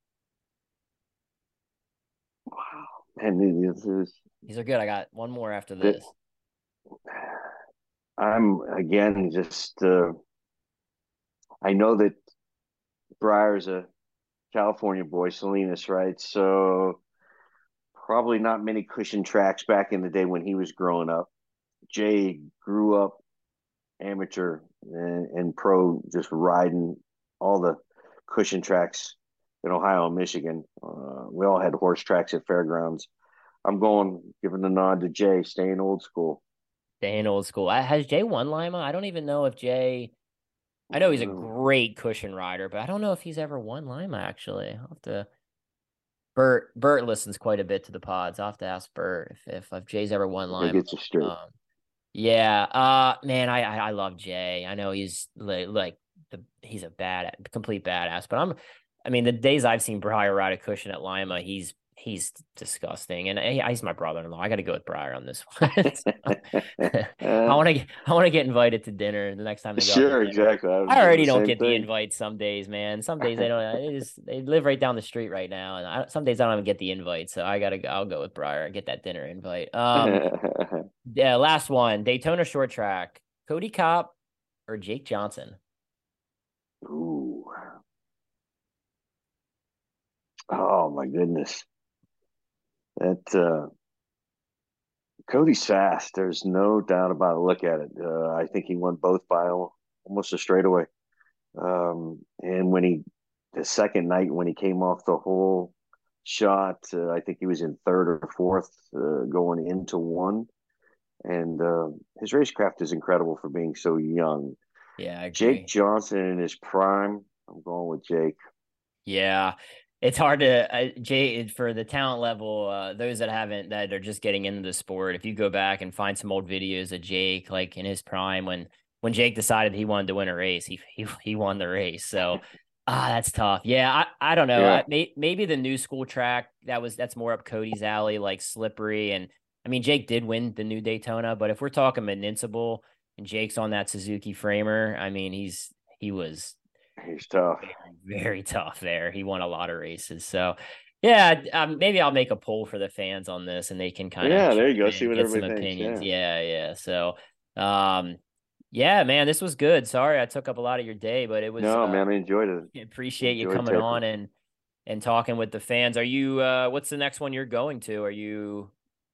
Speaker 1: Wow, and this is
Speaker 2: these are good. I got one more after this.
Speaker 1: I'm again just uh, I know that Briar's a California boy, Salinas, right? So probably not many cushion tracks back in the day when he was growing up. Jay grew up amateur and, and pro, just riding all the cushion tracks in Ohio and Michigan. Uh, we all had horse tracks at fairgrounds. I'm going, giving the nod to Jay, staying old school.
Speaker 2: Staying old school. Has Jay won Lima? I don't even know if Jay I know he's a great cushion rider, but I don't know if he's ever won Lima. Actually, I'll have to. Bert Bert listens quite a bit to the pods. I'll have to ask Bert if if, if Jay's ever won Lima.
Speaker 1: Gets straight. Um,
Speaker 2: yeah, uh, man, I, I, I love Jay. I know he's like, like the he's a bad complete badass, but I'm. I mean, the days I've seen Briar ride a cushion at Lima, he's he's disgusting, and he, he's my brother-in-law. I got to go with Briar on this one. I want to I want to get invited to dinner the next time they go.
Speaker 1: Sure, exactly. I,
Speaker 2: I already don't get thing. the invite some days, man. Some days they don't. They just they live right down the street right now, and I, some days I don't even get the invite. So I gotta go. I'll go with Briar and get that dinner invite. Um, yeah. Last one, Daytona short track. Cody Cobb or Jake Johnson.
Speaker 1: Ooh. Oh my goodness that uh, Cody's fast. There's no doubt about it. Look at it. Uh, I think he won both by almost a straightaway. Um, and when he, the second night when he came off the hole shot, uh, I think he was in third or fourth uh, going into one. And uh, his racecraft is incredible for being so young.
Speaker 2: Yeah,
Speaker 1: Jake Johnson in his prime. I'm going with Jake.
Speaker 2: Yeah, it's hard to uh, Jay for the talent level. Uh, those that haven't that are just getting into the sport. If you go back and find some old videos of Jake, like in his prime, when when Jake decided he wanted to win a race, he he he won the race. So ah, that's tough. Yeah, I, I don't know. Yeah. I, may, maybe the new school track that was that's more up Cody's alley, like slippery. And I mean, Jake did win the new Daytona, but if we're talking invincible and Jake's on that Suzuki framer, I mean, he's he was
Speaker 1: He's tough.
Speaker 2: Very, very, tough there. He won a lot of races. So, yeah, um, maybe I'll make a poll for the fans on this and they can kind
Speaker 1: of Yeah, there you go. See what everybody thinks.
Speaker 2: Opinions. Yeah. yeah, yeah. So, um, yeah, man, this was good. Sorry I took up a lot of your day, but it was
Speaker 1: No, uh, man, I enjoyed it.
Speaker 2: Appreciate enjoyed you coming taking. on and and talking with the fans. Are you uh what's the next one you're going to? Are you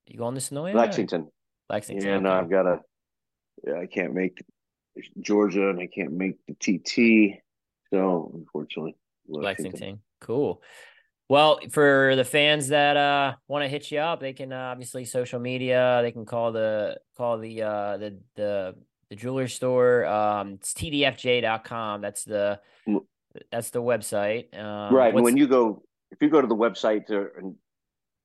Speaker 2: are you going to Senoia?
Speaker 1: Lexington.
Speaker 2: Lexington.
Speaker 1: Yeah, no, I've got a yeah, I can't make Georgia and I can't make the TT. So unfortunately,
Speaker 2: Lexington. Lexington. Cool. Well, for the fans that uh want to hit you up, they can uh, obviously social media. They can call the call the uh the the the jewelry store. Um, it's tdfj.com. That's the That's the website.
Speaker 1: Um, right. When you go, if you go to the website to and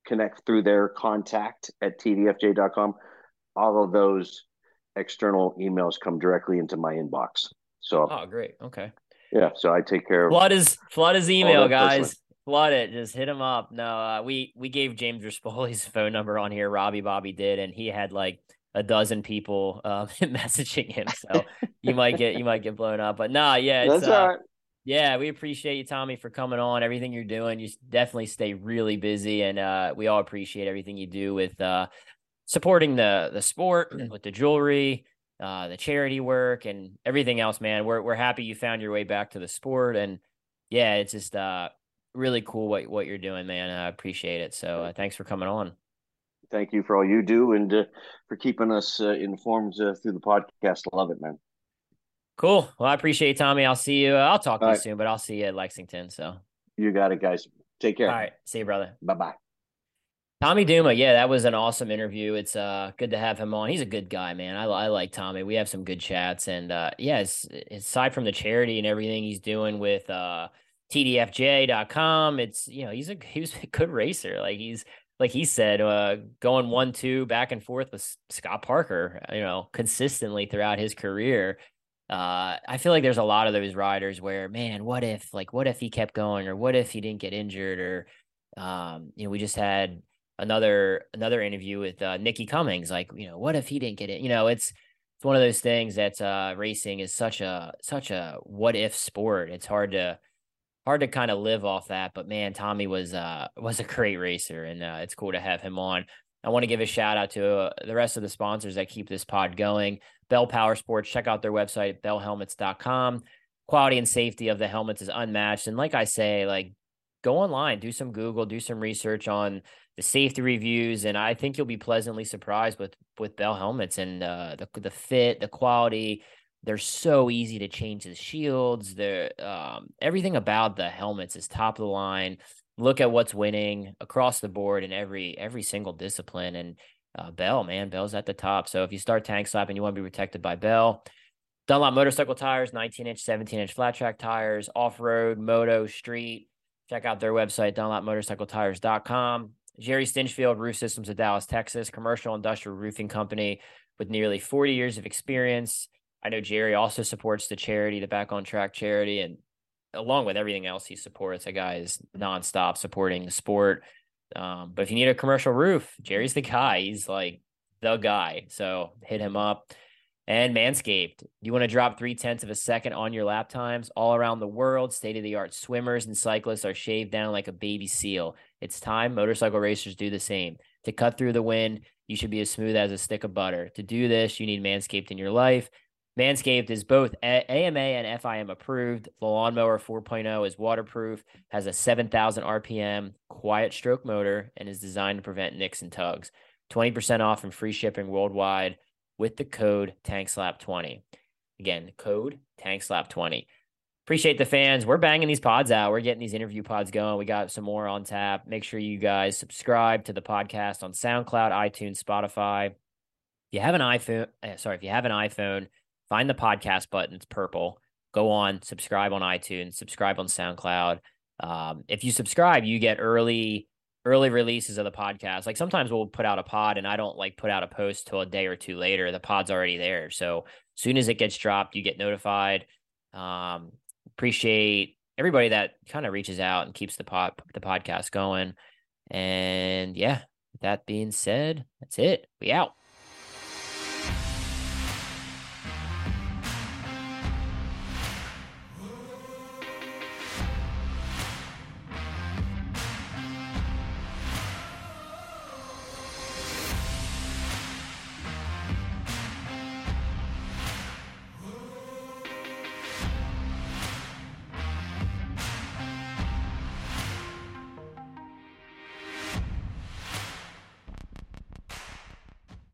Speaker 1: connect through their contact at tdfj.com, all of those external emails come directly into my inbox. So,
Speaker 2: oh, great. Okay.
Speaker 1: Yeah. So I take care of
Speaker 2: flood his flood his email, guys. Personally. Flood it. Just hit him up. No, uh, we we gave James Rispoli's phone number on here. Robbie Bobby did, and he had like a dozen people um, messaging him. So you might get you might get blown up. But nah, yeah,
Speaker 1: it's, That's uh, right.
Speaker 2: Yeah, we appreciate you, Tommy, for coming on. Everything you're doing, you definitely stay really busy, and uh, we all appreciate everything you do with uh, supporting the the sport, with the jewelry, uh, the charity work, and everything else. Man, we're we're happy you found your way back to the sport, and yeah, it's just uh, really cool what what you're doing, man. I appreciate it. So uh, thanks for coming on.
Speaker 1: Thank you for all you do and uh, for keeping us uh, informed uh, through the podcast. Love it, man.
Speaker 2: Cool. Well, I appreciate it, Tommy. I'll see you. I'll talk to All you soon, but I'll see you at Lexington. So
Speaker 1: you got it, guys. Take care.
Speaker 2: All right. See you, brother.
Speaker 1: Bye bye.
Speaker 2: Tommy Duma, yeah, that was an awesome interview. It's uh good to have him on. He's a good guy, man. I, I like Tommy. We have some good chats, and uh yeah, aside from the charity and everything he's doing with uh TDFJ.com, it's you know he's a he was a good racer. Like he's like he said, uh going one two back and forth with Scott Parker, you know, consistently throughout his career uh, I feel like there's a lot of those riders where, man, what if, like, what if he kept going, or what if he didn't get injured, or, um, you know, we just had another another interview with uh, Nikki Cummings, like, you know, what if he didn't get it? You know, it's it's one of those things that uh, racing is such a such a what if sport. It's hard to hard to kind of live off that, but man, Tommy was uh was a great racer, and uh, it's cool to have him on. I want to give a shout out to uh, the rest of the sponsors that keep this pod going. Bell Power Sports, check out their website, bellhelmets.com. Quality and safety of the helmets is unmatched. And like I say, like go online, do some Google, do some research on the safety reviews, and I think you'll be pleasantly surprised with with Bell helmets and uh, the the fit, the quality. They're so easy to change the shields. The um, everything about the helmets is top of the line look at what's winning across the board in every every single discipline. And uh, Bell, man, Bell's at the top. So if you start tank slapping, you want to be protected by Bell. Dunlop motorcycle tires, 19 inch, 17 inch flat track tires, off road, moto, street. Check out their website, dunlopmotorcycletires.com. Jerry Stinchfield, Roof Systems of Dallas, Texas, commercial industrial roofing company with nearly 40 years of experience. I know Jerry also supports the charity, the Back on Track charity, and along with everything else he supports, a guy is nonstop supporting the sport. Um, but if you need a commercial roof, Jerry's the guy. He's like the guy. So hit him up. And Manscaped, you want to drop three tenths of a second on your lap times all around the world. State of the art swimmers and cyclists are shaved down like a baby seal. It's time motorcycle racers do the same. To cut through the wind, you should be as smooth as a stick of butter. To do this, you need Manscaped in your life. Manscaped is both AMA and FIM approved. The Lawnmower 4.0 is waterproof, has a 7,000 RPM quiet stroke motor, and is designed to prevent nicks and tugs. 20% off and free shipping worldwide with the code TankSlap20. Again, code TankSlap20. Appreciate the fans. We're banging these pods out. We're getting these interview pods going. We got some more on tap. Make sure you guys subscribe to the podcast on SoundCloud, iTunes, Spotify. If you have an iPhone, eh, sorry, if you have an iPhone, find the podcast button. It's purple. Go on, subscribe on iTunes, subscribe on SoundCloud. Um, if you subscribe, you get early early releases of the podcast. Like sometimes we'll put out a pod and I don't like put out a post till a day or two later. The pod's already there. So as soon as it gets dropped, you get notified. Um, appreciate everybody that kind of reaches out and keeps the pod the podcast going. And yeah, with that being said, that's it. We out.